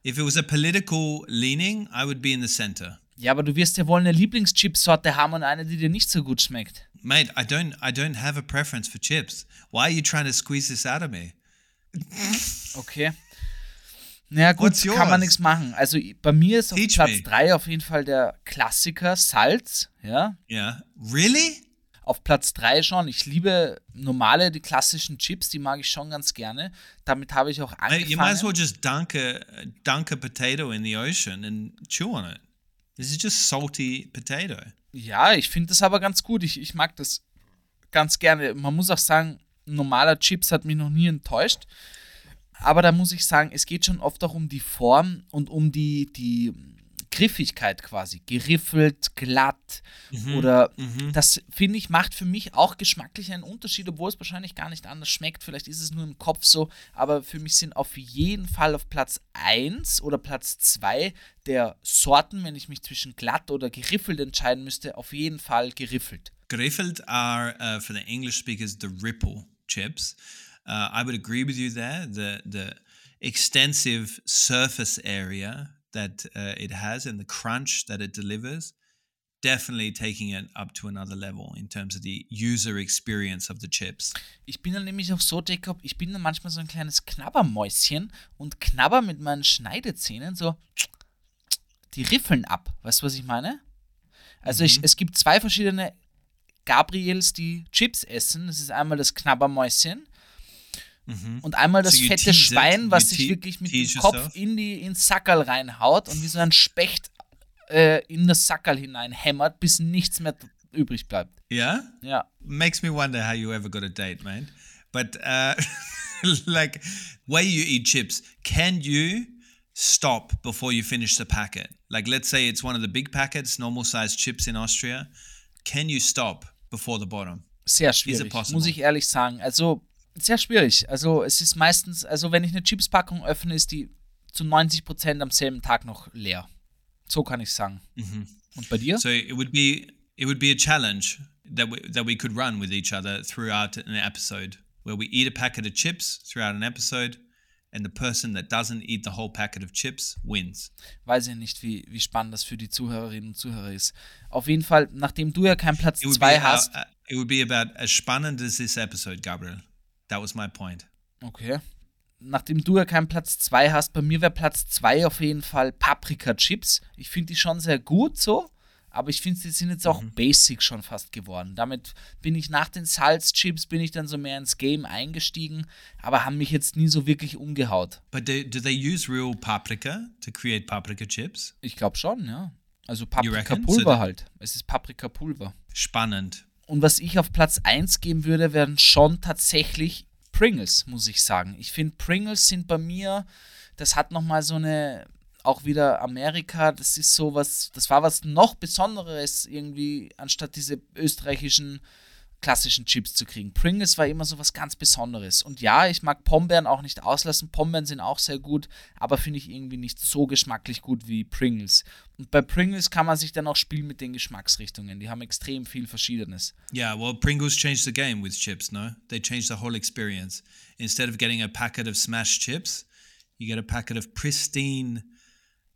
If it was a political leaning, I would be in the center. Ja, aber du wirst ja wohl eine Lieblingschipsorte haben und eine, die dir nicht so gut schmeckt. Mate, I don't I don't have a preference for chips. Why are you trying to squeeze this out of me? Okay. Naja, gut, What's kann man nichts machen. Also bei mir ist auf Teach Platz me. 3 auf jeden Fall der Klassiker Salz. Ja, Yeah. Really? auf Platz 3 schon. Ich liebe normale, die klassischen Chips, die mag ich schon ganz gerne. Damit habe ich auch Mate, you might as well angefangen. just dunk a dunk a potato in the ocean and chew on it. This is just salty potato. Ja, ich finde das aber ganz gut. Ich, ich mag das ganz gerne. Man muss auch sagen, normaler Chips hat mich noch nie enttäuscht. Aber da muss ich sagen, es geht schon oft auch um die Form und um die, die Griffigkeit quasi. Geriffelt, glatt oder das finde ich macht für mich auch geschmacklich einen Unterschied, obwohl es wahrscheinlich gar nicht anders schmeckt. Vielleicht ist es nur im Kopf so, aber für mich sind auf jeden Fall auf Platz 1 oder Platz 2 der Sorten, wenn ich mich zwischen glatt oder geriffelt entscheiden müsste, auf jeden Fall geriffelt. Griffeld are uh, for the English speakers the ripple chips. Uh, I would agree with you there. The the extensive surface area that uh, it has and the crunch that it delivers, definitely taking it up to another level in terms of the user experience of the chips. Ich bin dann nämlich auch so, Jacob, ich bin dann manchmal so ein kleines Knabbermäuschen und knabber mit meinen Schneidezähnen so die Riffeln ab. Weißt du, was ich meine? Also Mhm. ich, es gibt zwei verschiedene Gabriels, die Chips essen. Das ist einmal das Knabbermäuschen und einmal das Mhm. You fette Schwein, was sich wirklich mit dem Kopf in die ins Sackerl reinhaut und wie so ein Specht äh, in das Sackerl hineinhämmert, bis nichts mehr übrig bleibt. Yeah? Ja. Makes me wonder how you ever got a date, man. But uh, *laughs* like, way you eat chips, can you stop before you finish the packet? Like, let's say it's one of the big packets, normal size chips in Austria. Can you stop before the bottom? Sehr schwierig, muss ich ehrlich sagen. Also, sehr schwierig. Also, es ist meistens, also, wenn ich eine Chipspackung öffne, ist die zu 90% am selben Tag noch leer. So kann ich sagen. Und bei dir? So it would be it would be a challenge that we, that we could run with each other throughout an episode, where we eat a packet of chips throughout an episode, and the person that doesn't eat the whole packet of chips wins. Weiß ich nicht, wie, wie spannend das für die Zuhörerinnen und Zuhörer ist. Auf jeden Fall, nachdem du ja keinen Platz It would 2 be hast. uh, uh, it would be about as spannend as this episode, Gabriel. That was my point. Okay. Nachdem du ja keinen Platz 2 hast, bei mir wäre Platz 2 auf jeden Fall Paprika-Chips. Ich finde die schon sehr gut so, aber ich finde, sie sind jetzt auch basic schon fast geworden. Damit bin ich nach den Salzchips, bin ich dann so mehr ins Game eingestiegen, aber haben mich jetzt nie so wirklich umgehaut. But do, do they use real paprika to create paprika chips? Ich glaube schon, ja. Also? Paprikapulver So halt. Es ist Paprikapulver. Spannend. Und was ich auf Platz 1 geben würde, wären schon tatsächlich Pringles, muss ich sagen. Ich finde, Pringles sind bei mir, das hat nochmal so eine, auch wieder Amerika, das ist so was, das war was noch Besonderes irgendwie, anstatt diese österreichischen klassischen Chips zu kriegen. Pringles war immer so was ganz Besonderes. Und ja, ich mag Pombeeren auch nicht auslassen. Pombeeren sind auch sehr gut, aber finde ich irgendwie nicht so geschmacklich gut wie Pringles. Und bei Pringles kann man sich dann auch spielen mit den Geschmacksrichtungen. Die haben extrem viel Verschiedenes. Yeah, well, Pringles changed the game with chips, no? They changed the whole experience. Instead of getting a packet of smashed chips, you get a packet of pristine,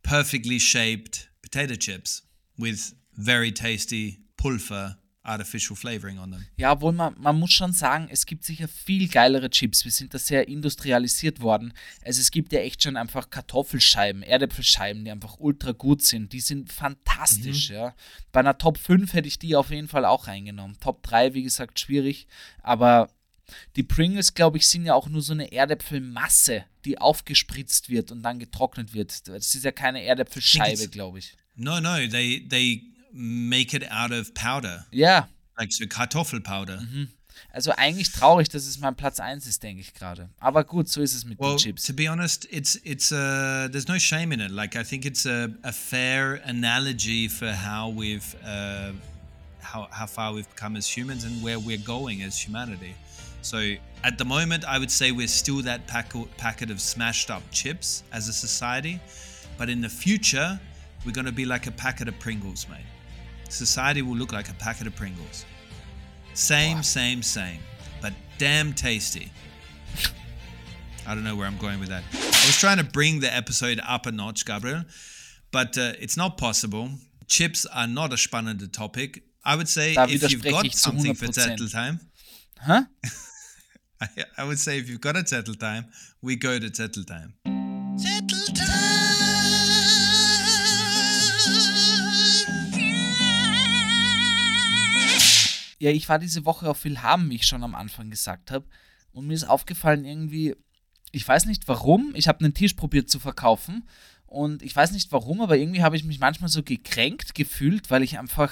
perfectly shaped potato chips with very tasty pulver artificial flavoring on them. Ja, obwohl man, man muss schon sagen, es gibt sicher viel geilere Chips. Wir sind da sehr industrialisiert worden. Also es gibt ja echt schon einfach Kartoffelscheiben, Erdäpfelscheiben, die einfach ultra gut sind. Die sind fantastisch, ja. Bei einer Top 5 hätte ich die auf jeden Fall auch reingenommen. Top 3, wie gesagt, schwierig. Aber die Pringles, glaube ich, sind ja auch nur so eine Erdäpfelmasse, die aufgespritzt wird und dann getrocknet wird. Das ist ja keine Erdäpfelscheibe, glaube ich. No, no, they they make it out of powder, Ja, like so Kartoffelpowder. also eigentlich traurig, dass es mein Platz 1 ist, denke ich gerade. Aber gut, so ist es mit Well, den Chips. to be honest, it's it's uh, there's no shame in it. Like I think it's a, a fair analogy for how we've uh, how how far we've become as humans and where we're going as humanity. So at the moment, I would say we're still that packet packet of smashed up chips as a society, but in the future, we're going to be like a packet of Pringles, mate. Society will look like a packet of Pringles. Same, same, same, but damn tasty. I don't know where I'm going with that. I was trying to bring the episode up a notch, Gabriel, but uh, it's not possible. Chips are not a spannende topic. I would say Da if you've got something for 100%. Zettel time, Huh? I, *laughs* I would say if you've got a Zettel time, we go to Zettel time. Ja, ich war diese Woche auf Willhaben, wie ich schon am Anfang gesagt habe. Und mir ist aufgefallen, irgendwie, ich weiß nicht warum, ich habe einen Tisch probiert zu verkaufen. Und ich weiß nicht warum, aber irgendwie habe ich mich manchmal so gekränkt gefühlt, weil ich einfach.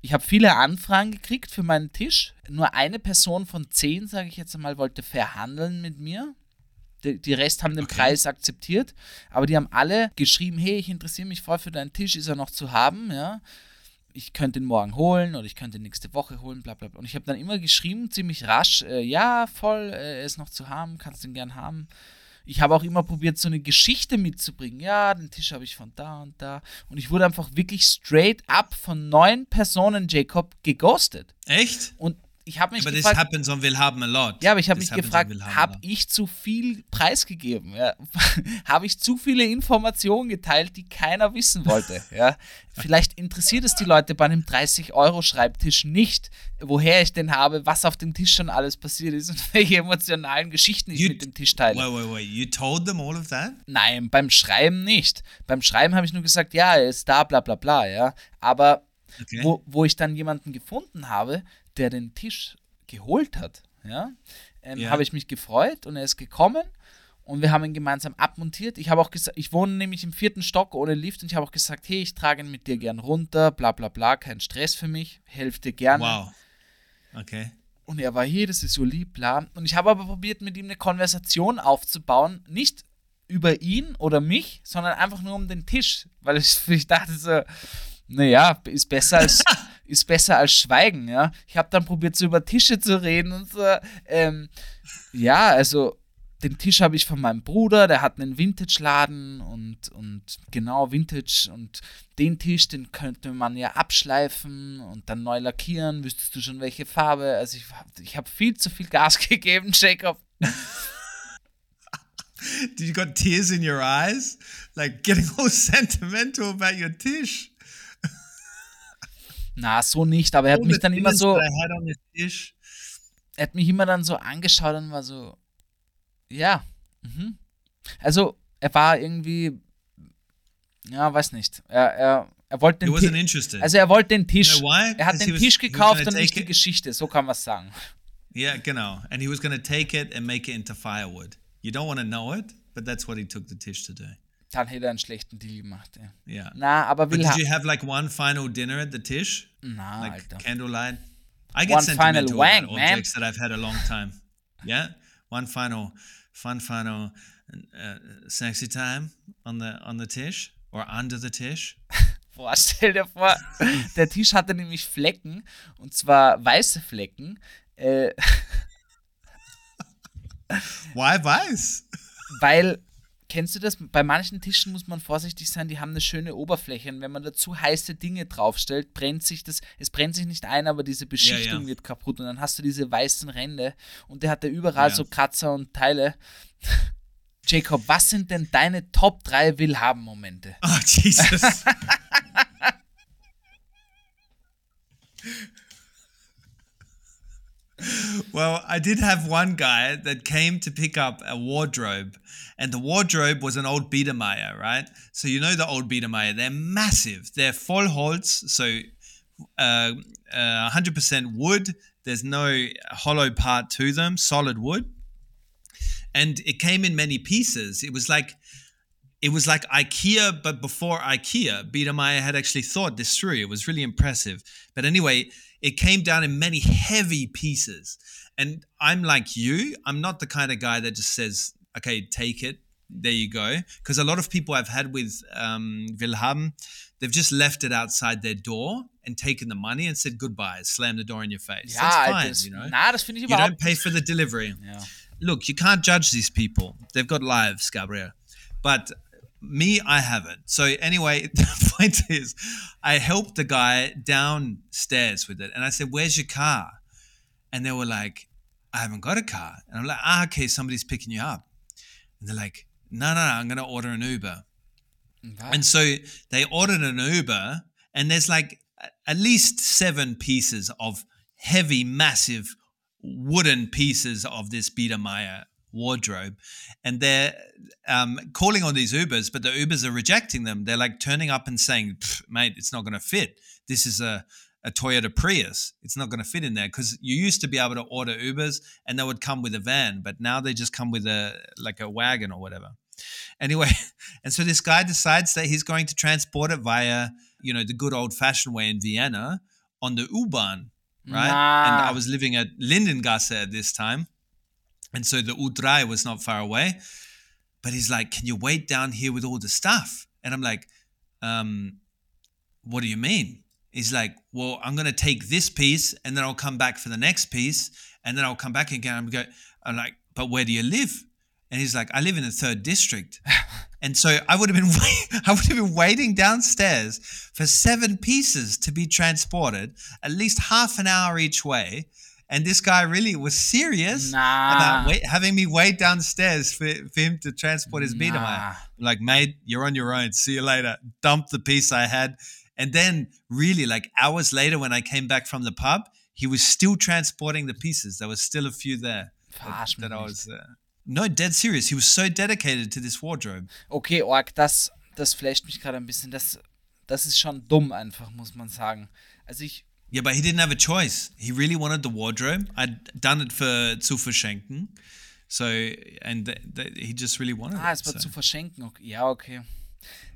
Ich habe viele Anfragen gekriegt für meinen Tisch. Nur eine Person von zehn, sage ich jetzt einmal, wollte verhandeln mit mir. Die, die Rest haben den Okay. Preis akzeptiert, aber die haben alle geschrieben, hey, ich interessiere mich voll für deinen Tisch, ist er noch zu haben, ja ich könnte ihn morgen holen oder ich könnte ihn nächste Woche holen, bla bla bla. Und ich habe dann immer geschrieben, ziemlich rasch, äh, ja, voll, äh, er ist noch zu haben, kannst ihn gern haben. Ich habe auch immer probiert, so eine Geschichte mitzubringen. Ja, den Tisch habe ich von da und da. Und ich wurde einfach wirklich straight up von neun Personen, Jacob, geghostet. Echt? Und ich habe mich But this gefragt, happens on Willhaben a lot. ja, aber ich habe This mich gefragt, habe ich zu viel preisgegeben? Ja? *laughs* habe ich zu viele Informationen geteilt, die keiner wissen wollte? *laughs* Ja? Vielleicht interessiert es die Leute bei einem 30-Euro-Schreibtisch nicht, woher ich den habe, was auf dem Tisch schon alles passiert ist und *laughs* welche emotionalen Geschichten ich You- mit dem Tisch teile. Wait, wait, wait. You told them all of that? Nein, beim Schreiben nicht. Beim Schreiben habe ich nur gesagt, ja, er ist da, bla bla bla, ja. Aber Okay. wo, wo ich dann jemanden gefunden habe, der den Tisch geholt hat, ja, ähm, Ja. habe ich mich gefreut und er ist gekommen und wir haben ihn gemeinsam abmontiert. Ich habe auch gesagt, ich wohne nämlich im vierten Stock ohne Lift und ich habe auch gesagt, hey, ich trage ihn mit dir gern runter, bla bla bla, kein Stress für mich, helfe dir gerne. Wow. Okay. Und er war hier, das ist so lieb, bla. Und ich habe aber probiert, mit ihm eine Konversation aufzubauen. Nicht über ihn oder mich, sondern einfach nur um den Tisch. Weil ich, *laughs* ich dachte so, naja, ist besser als, *laughs* ist besser als Schweigen, ja. Ich habe dann probiert, so über Tische zu reden und so. Ähm, ja, also den Tisch habe ich von meinem Bruder, der hat einen Vintage-Laden und, und genau Vintage und den Tisch, den könnte man ja abschleifen und dann neu lackieren. Wüsstest du schon welche Farbe? Also ich, ich habe viel zu viel Gas *laughs* gegeben, Jacob. Did you got tears in your eyes? Like getting all *laughs* sentimental about your Tisch? Na, so nicht, aber er hat All mich dann immer so, er hat mich immer dann so angeschaut und war so, ja, mhm. Also, er war irgendwie, ja, weiß nicht. Er, er, er wollte den Tisch. Also, er wollte den Tisch. You know? Er hat den was- Tisch gekauft und nicht die Geschichte, so kann man es sagen. Yeah, genau. And he was going to take it and make it into firewood. You don't want to know it, but that's what he took the Tisch to do. Dann hätte er einen schlechten Deal gemacht. Ja. Yeah. Na, aber But will did ha- you have like one final dinner at the Tisch? Na, Like Alter. candlelight? I get One sentimental final wank, about man. objects that I've had a long time. Yeah? One final, fun final uh, sexy time on the on the Tisch or under the Tisch. *laughs* Boah, stell dir vor, der Tisch hatte nämlich Flecken und zwar weiße Flecken, äh, *laughs* Why weiß? weil, kennst du das? Bei manchen Tischen muss man vorsichtig sein, die haben eine schöne Oberfläche und wenn man dazu heiße Dinge draufstellt, brennt sich das, es brennt sich nicht ein, aber diese Beschichtung ja. wird kaputt und dann hast du diese weißen Ränder und der hat da überall Ja. so Kratzer und Teile. *laughs* Jacob, was sind denn deine Top 3 Willhaben-Momente? Oh Jesus. *laughs* well, I did have one guy that came to pick up a wardrobe, and the wardrobe was an old Biedermeier, right? So you know the old Biedermeier, they're massive. They're full Vollholz, so uh, uh, 100% wood. There's no hollow part to them, solid wood. And it came in many pieces. It was like it was like IKEA, but before IKEA, Biedermeier had actually thought this through. It was really impressive. But anyway, it came down in many heavy pieces. And I'm like you, I'm not the kind of guy that just says, okay, take it. There you go. Because a lot of people I've had with um, Wilhelm, they've just left it outside their door and taken the money and said goodbye, slam the door in your face. Ja, That's fine, das, you know. na, das finde ich You überhaupt don't pay for the delivery Ja. look, you can't judge these people. They've got lives, Gabriel. But me, I haven't. So anyway, *laughs* the point is, I helped the guy downstairs with it, and I said, "Where's your car?" And they were like, "I haven't got a car." And I'm like, "Ah, okay, somebody's picking you up." And they're like, "No, no, no, I'm gonna order an Uber." Was? And so they ordered an Uber, and there's like at least seven pieces of heavy, massive wooden pieces of this Biedermeier wardrobe. And they're um, calling on these Ubers, but the Ubers are rejecting them. They're like turning up and saying, mate, it's not going to fit. This is a, a Toyota Prius. It's not going to fit in there. Because you used to be able to order Ubers and they would come with a van, but now they just come with a like a wagon or whatever. Anyway, *laughs* and so this guy decides that he's going to transport it via, you know, the good old fashioned way in Vienna on the U-Bahn, right? And I was living at Lindengasse at this time. And so the U3 was not far away. But he's like, Can you wait down here with all the stuff? And I'm like, um, What do you mean? He's like, Well, I'm gonna take this piece and then I'll come back for the next piece, and then I'll come back again. I'm go I'm like, but where do you live? And he's like, I live in the third district. *laughs* And so I would have been *laughs* wait- I would have been waiting downstairs for seven pieces to be transported, at least half an hour each way. And this guy really was serious Nah. about wait, having me wait downstairs for, for him to transport his. Nah. Like, mate, you're on your own. See you later. Dump the piece I had. And then, really, like hours later, when I came back from the pub, he was still transporting the pieces. There was still a few there that, that I was. Uh, no, dead serious. He was so dedicated to this wardrobe. Okay, Org, das, das flasht mich gerade ein bisschen. Das, das ist schon dumm einfach, muss man sagen. Also ich, Yeah, but he didn't have a choice. He really wanted the wardrobe. I'd done it for zu verschenken. So, and th- th- he just really wanted ah, it. es war so. zu verschenken. Okay. Ja, okay.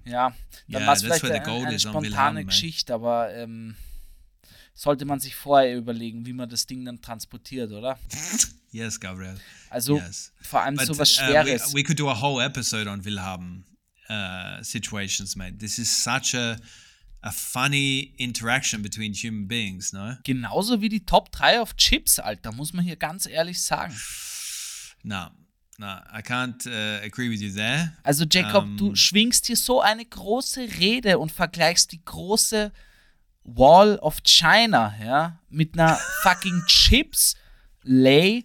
Ja, dann Yeah, war es vielleicht eine, eine spontane man. Geschichte, aber ähm, sollte man sich vorher überlegen, wie man das Ding dann transportiert, oder? *laughs* Yes, Gabriel. Also yes. vor allem But so was uh, Schweres. we, we could do a whole episode on Wilhelm uh, situations, mate. This is such a a funny interaction between human beings, no? Genauso wie die Top 3 auf Chips, Alter, muss man hier ganz ehrlich sagen. No, no, I can't uh, agree with you there. Also Jacob, du Ähm. schwingst hier so eine große Rede und vergleichst die große Wall of China, ja, mit einer *laughs* fucking Chips Lay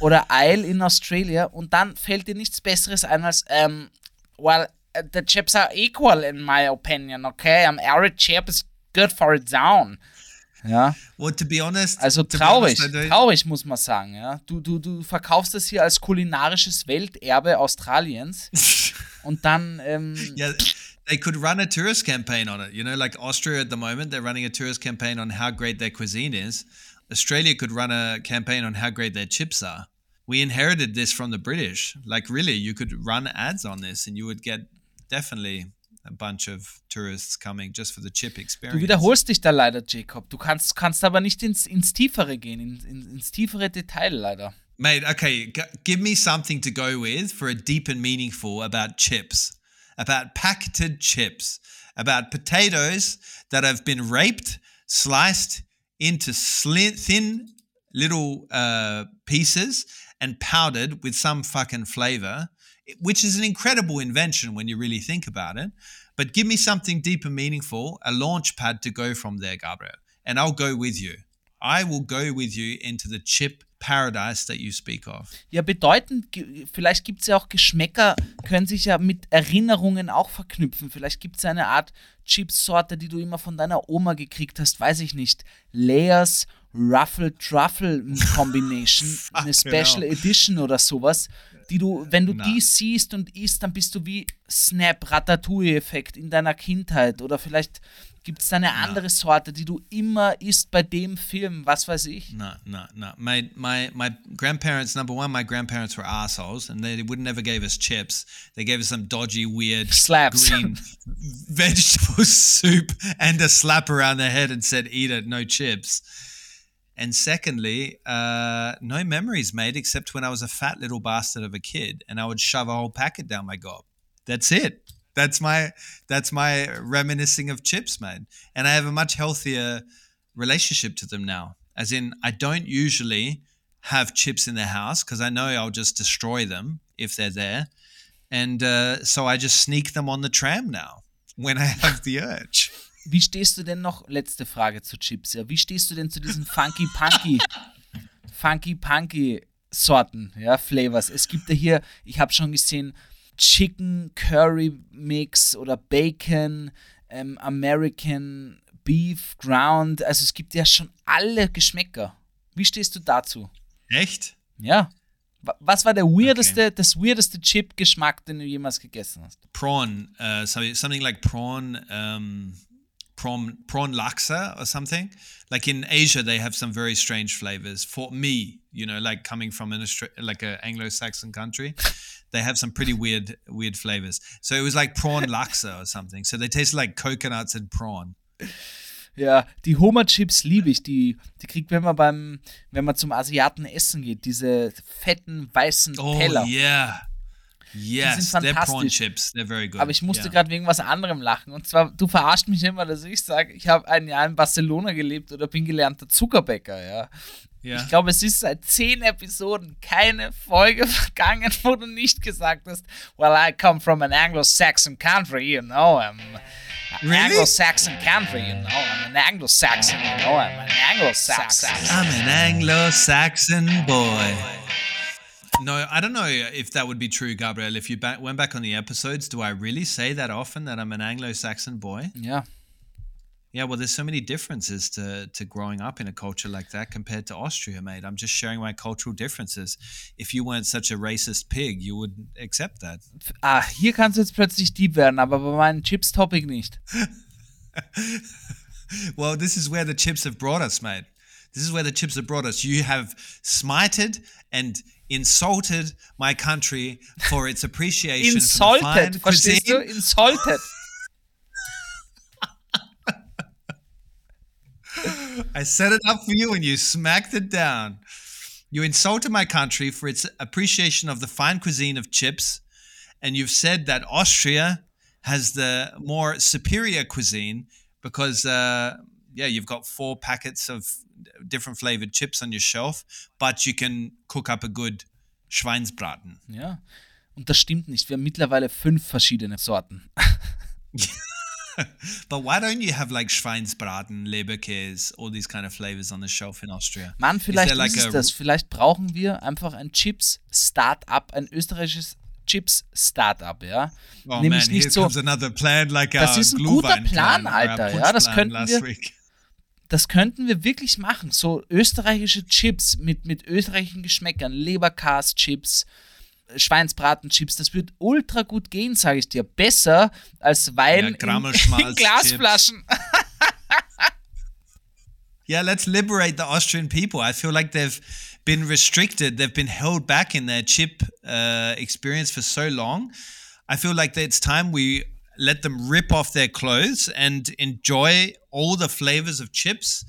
oder Isle in Australia und dann fällt dir nichts Besseres ein als, ähm, well, the chips are equal in my opinion, okay? An every chip is good for its own. Ja, Well, to be honest, also to be traurig, honest, traurig muss man sagen, ja. Du, du, du verkaufst das hier als kulinarisches Welterbe Australiens *laughs* und dann, ähm, yeah, they could run a tourist campaign on it. You know, like Austria at the moment, they're running a tourist campaign on how great their cuisine is. Australia could run a campaign on how great their chips are. We inherited this from the British. Like, really, you could run ads on this and you would get definitely a bunch of tourists coming just for the chip experience. Du wiederholst dich da leider, Jacob. Du kannst, kannst aber nicht ins, ins Tiefere gehen, in, in, ins tiefere Detail leider. Mate, okay, give me something to go with for a deep and meaningful about chips, about packeted chips, about potatoes that have been raped, sliced into sli- thin little uh, pieces and powdered with some fucking flavor, which is an incredible invention when you really think about it. But give me something deep and meaningful, a launch pad to go from there, Gabriel, and I'll go with you. I will go with you into the chip paradise that you speak of. Ja, bedeutend, vielleicht gibt es ja auch Geschmäcker, können sich ja mit Erinnerungen auch verknüpfen. Vielleicht gibt es eine Art Chipsorte, die du immer von deiner Oma gekriegt hast, weiß ich nicht. Layers Ruffle Truffle *laughs* Combination, eine Special genau. Edition oder sowas, die du, wenn du Na. die siehst und isst, dann bist du wie Snap, Ratatouille-Effekt in deiner Kindheit. Oder vielleicht gibt es eine andere Sorte, die du immer isst bei dem Film, was weiß ich. No, no, no. My my my grandparents. Number one, my grandparents were assholes, and they would never gave us chips. They gave us some dodgy, weird Slaps. green *laughs* vegetable *laughs* soup and a slap around the head and said, "Eat it, no chips." And secondly, uh, no memories made except when I was a fat little bastard of a kid, and I would shove a whole packet down my gob. That's it. That's my that's my reminiscing of chips, man. And I have a much healthier relationship to them now. As in, I don't usually have chips in the house because I know I'll just destroy them if they're there, and uh, so I just sneak them on the tram now when I *laughs* have the urge. Wie stehst du denn noch, letzte Frage zu Chips, ja, wie stehst du denn zu diesen Funky Punky, *laughs* Funky Punky Sorten, ja, Flavors? Es gibt ja hier, ich habe schon gesehen, Chicken Curry Mix oder Bacon, ähm, American Beef Ground, also es gibt ja schon alle Geschmäcker. Wie stehst du dazu? Echt? Ja. Wa- Was war der weirdeste, das weirdeste Chip-Geschmack, den du jemals gegessen hast? prawn, uh, so something like prawn, um, prawn, prawn laksa or something. Like in Asia, they have some very strange flavors. For me, you know, like coming from an Austra- like an Anglo-Saxon country, they have some pretty weird, weird flavors. So it was like prawn *laughs* laksa or something. So they taste like coconuts and prawn. Ja, die Hummer-Chips liebe ich. Die, die kriegt man immer beim, wenn man zum Asiaten essen geht. Diese fetten, weißen Oh Teller. yeah, yes, sind they're prawn fantastisch. chips. They're very good. Aber ich musste Yeah. gerade wegen was anderem lachen. Und zwar, du verarscht mich immer, dass ich sage, ich habe ein Jahr in Barcelona gelebt oder bin gelernter Zuckerbäcker, ja. Yeah. Ich glaube, es ist seit zehn Episoden keine Folge *laughs* vergangen, wo du nicht gesagt hast, well, I come from an Anglo-Saxon country, you know, I'm Really? Anglo-Saxon country, you know, I'm an Anglo-Saxon, you know, I'm an Anglo-Saxon. I'm an Anglo-Saxon boy. No, I don't know if that would be true, Gabriel. If you went back on the episodes, do I really say that often that I'm an Anglo-Saxon boy? Ja, Yeah, well, there's so many differences to to growing up in a culture like that compared to Austria, mate. I'm just sharing my cultural differences. If you weren't such a racist pig, you would accept that. ah, hier kannst du jetzt plötzlich Dieb werden, aber bei meinem Chips-Topic nicht. *laughs* Well, this is where the chips have brought us, mate. This is where the chips have brought us. You have smited and insulted my country for its appreciation for the fine Insulted, verstehst du? cuisine. Insulted. I set it up for you and you smacked it down. You insulted my country for its appreciation of the fine cuisine of chips, and you've said that Austria has the more superior cuisine because, uh, yeah, you've got four packets of different flavored chips on your shelf, but you can cook up a good Schweinsbraten. Ja. Und das stimmt nicht. Wir haben mittlerweile fünf verschiedene Sorten. *laughs* But why don't you have like Schweinsbraten, Leberkäse, all these kind of flavors on the shelf in Austria? Mann, vielleicht there like ist das. Vielleicht brauchen wir einfach ein Chips-Startup, ein österreichisches Chips-Startup, ja. Oh Nämlich man, nicht here so- comes another plan like Das ist ein guter Plan, Alter, ja, das könnten wir- week. Das könnten wir wirklich machen. So österreichische Chips mit, mit österreichischen Geschmäckern, Leberkas-Chips, Schweinsbraten-Chips, das wird ultra gut gehen, sage ich dir. Besser als Wein Ja, in, in. Glasflaschen. *laughs* Yeah, let's liberate the Austrian people. I feel like they've been restricted, they've been held back in their chip uh, experience for so long. I feel like it's time we let them rip off their clothes and enjoy all the flavors of chips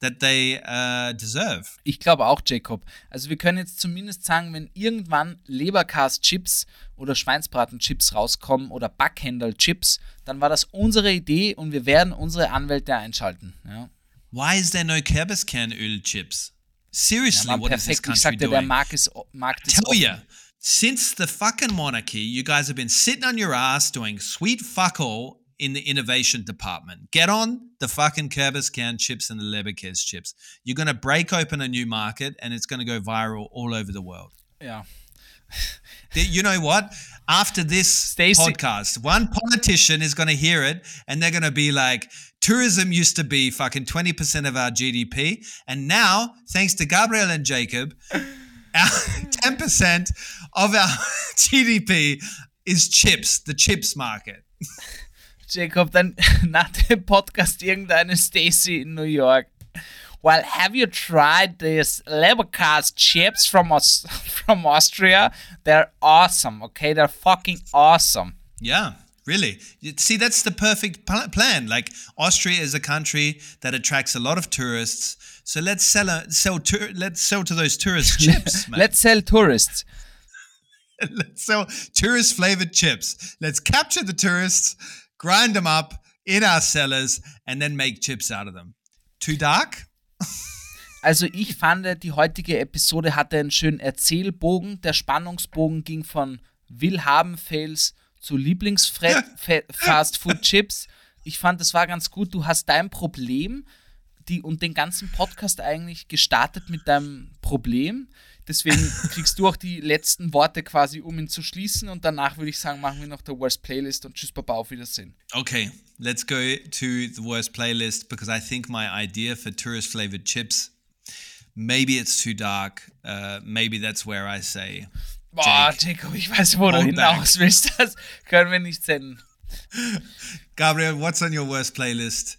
that they uh, deserve. Ich glaube auch, Jacob. Also wir können jetzt zumindest sagen, wenn irgendwann Leberkas-Chips oder Schweinsbraten-Chips rauskommen oder Backhändel-Chips, dann war das unsere Idee und wir werden unsere Anwälte einschalten. Ja. Why is there no Kerbiscan chips? Seriously, Mann, what is this perfekt. Ich country sagte, der doing? Markt ist, Markt ist tell offen. Since the fucking monarchy, you guys have been sitting on your ass doing sweet fuck all in the innovation department. Get on the fucking Kerbiscan chips and the Leberkäse chips. You're going to break open a new market and it's going to go viral all over the world. Yeah. *laughs* You know what? After this Stacey- podcast, one politician is going to hear it and they're going to be like, tourism used to be fucking 20% of our GDP. And now, thanks to Gabriel and Jacob, *laughs* our 10% of our *laughs* GDP is chips, the chips market. *laughs* Jacob, dann nach dem Podcast irgendeine Stacy in New York. Well, have you tried these Leberkas chips from Aus from Austria? They're awesome, okay? They're fucking awesome. Yeah, really. See, that's the perfect pl- plan. Like Austria is a country that attracts a lot of tourists. So let's sell, a, sell, tour let's sell to those tourist *laughs* chips, man. Let's sell tourists. *laughs* Let's sell tourist flavored chips. Let's capture the tourists, grind them up in our cellars, and then make chips out of them. Too dark? *laughs* Also ich fand, die heutige Episode hatte einen schönen Erzählbogen. Der Spannungsbogen ging von Willhaben-Fails zu Lieblings-Fast-Food-Chips. Ich fand, das war ganz gut. Du hast dein Problem die, und den ganzen Podcast eigentlich gestartet mit deinem Problem. Deswegen *laughs* kriegst du auch die letzten Worte quasi, um ihn zu schließen. Und danach würde ich sagen, machen wir noch der Worst Playlist und tschüss, Baba, auf Wiedersehen. Okay, let's go to the worst playlist because I think my idea for tourist flavored chips, maybe it's too dark. Uh, maybe that's where I say, Boah, Jacob, ich weiß, wo du hinaus willst. Das können wir nicht senden. *laughs* Gabriel, what's on your worst playlist?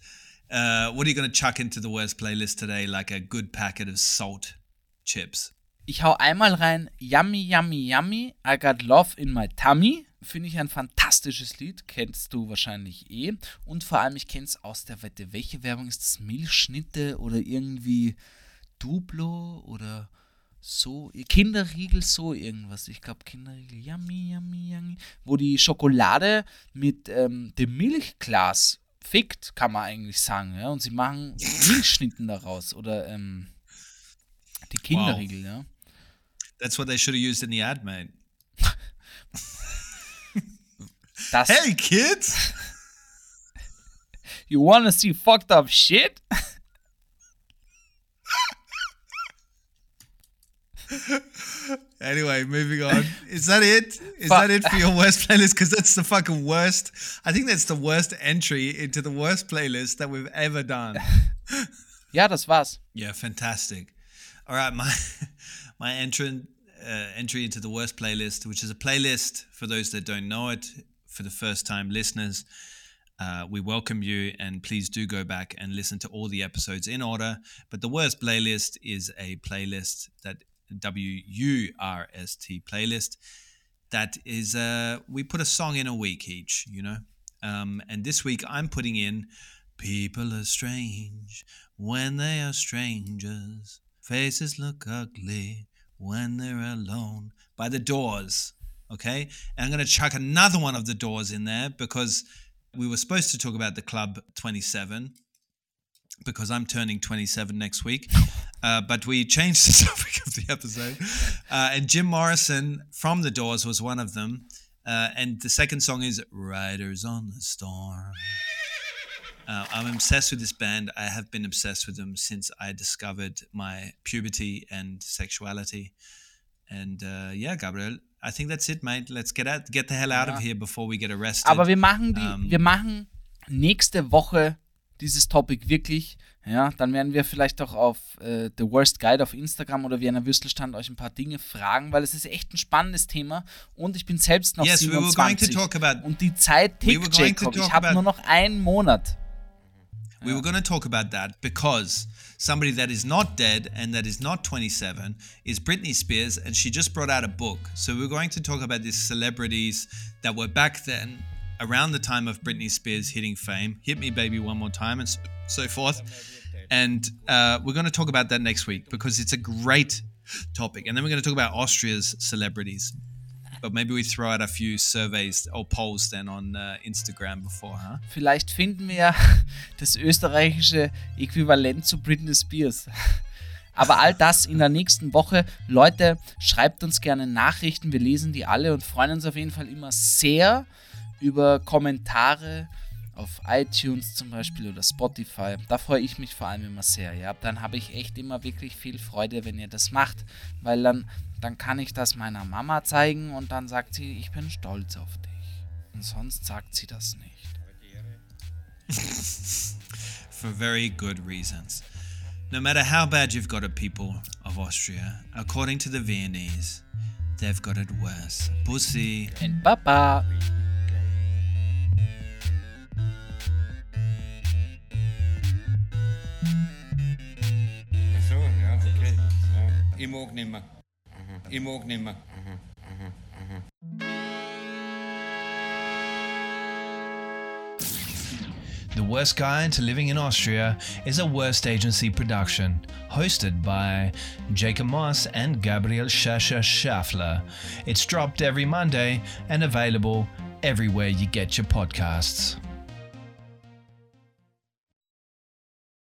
Uh, what are you going to chuck into the worst playlist today? Like a good packet of salt chips. Ich hau einmal rein, Yummy, Yummy, Yummy, I got love in my tummy. Finde ich ein fantastisches Lied, kennst du wahrscheinlich eh. Und vor allem, ich kenne es aus der Wette. Welche Werbung ist das? Milchschnitte oder irgendwie Duplo oder so? Kinderriegel, so irgendwas. Ich glaube, Kinderriegel, Yummy, Yummy, Yummy. Wo die Schokolade mit ähm, dem Milchglas fickt, kann man eigentlich sagen. Ja? Und sie machen *laughs* Milchschnitten daraus. Oder ähm, die Kinderriegel, ja. That's what they should have used in the ad, mate. *laughs* Das, Hey, kids! *laughs* you wanna see fucked up shit? Anyway, moving on. *laughs* Is that it? Is Fuck. that it for your worst playlist? Because that's the fucking worst. I think that's the worst entry into the worst playlist that we've ever done. *laughs* Ja, das war's. Yeah, fantastic. All right, my *laughs* my entrant uh, entry into the worst playlist, which is a playlist for those that don't know it, for the first time listeners. Uh, we welcome you, and please do go back and listen to all the episodes in order. But the worst playlist is a playlist that W U R S T playlist that is uh, we put a song in a week each, you know. Um, and this week I'm putting in People are strange when they are strangers. Faces look ugly when they're alone. By the Doors, okay? And I'm going to chuck another one of the Doors in there because we were supposed to talk about the Club 27, because I'm turning 27 next week. Uh, but we changed *laughs* the topic of the episode. *laughs* Uh, and Jim Morrison from The Doors was one of them. Uh, and the second song is Riders on the Storm. Uh, I'm obsessed with this band. I have been obsessed with them since I discovered my puberty and sexuality. And uh, yeah, Gabriel, I think that's it, mate. Let's get out, get the hell out Ja. of here before we get arrested. Aber wir machen die, Ähm. wir machen nächste Woche dieses Topic wirklich. Ja, dann werden wir vielleicht auch auf äh, The Worst Guide auf Instagram oder Vienna Würstelstand euch ein paar Dinge fragen, weil es ist echt ein spannendes Thema und ich bin selbst noch Yes, we were going to 27 talk about- und die Zeit We were tickt, to Jacob. Ich habe nur noch einen Monat. We were going to talk about that because somebody that is not dead and that is not 27 is Britney Spears, and she just brought out a book. So we're going to talk about these celebrities that were back then, around the time of Britney Spears hitting fame, "Hit Me, Baby, One More Time," and so forth. And uh, we're going to talk about that next week because it's a great topic. And then we're going to talk about Austria's celebrities. But maybe we throw out a few surveys or polls then on uh, Instagram before, huh? Vielleicht finden wir *laughs* das österreichische Äquivalent zu Britney Spears. *laughs* Aber all das in der nächsten Woche. Leute, schreibt uns gerne Nachrichten. Wir lesen die alle und freuen uns auf jeden Fall immer sehr über Kommentare auf iTunes zum Beispiel oder Spotify. Da freue ich mich vor allem immer sehr. Ja, dann habe ich echt immer wirklich viel Freude, wenn ihr das macht, weil dann, dann kann ich das meiner Mama zeigen und dann sagt sie, ich bin stolz auf dich. Und sonst sagt sie das nicht. *laughs* for very good reasons. No matter how bad you've got it, people of Austria, according to the Viennese, they've got it worse. Pussy. And Baba. The Worst Guide to Living in Austria is a Worst Agency production, hosted by Jacob Moss and Gabriel Shasha Schaffler. It's dropped every Monday and available everywhere you get your podcasts.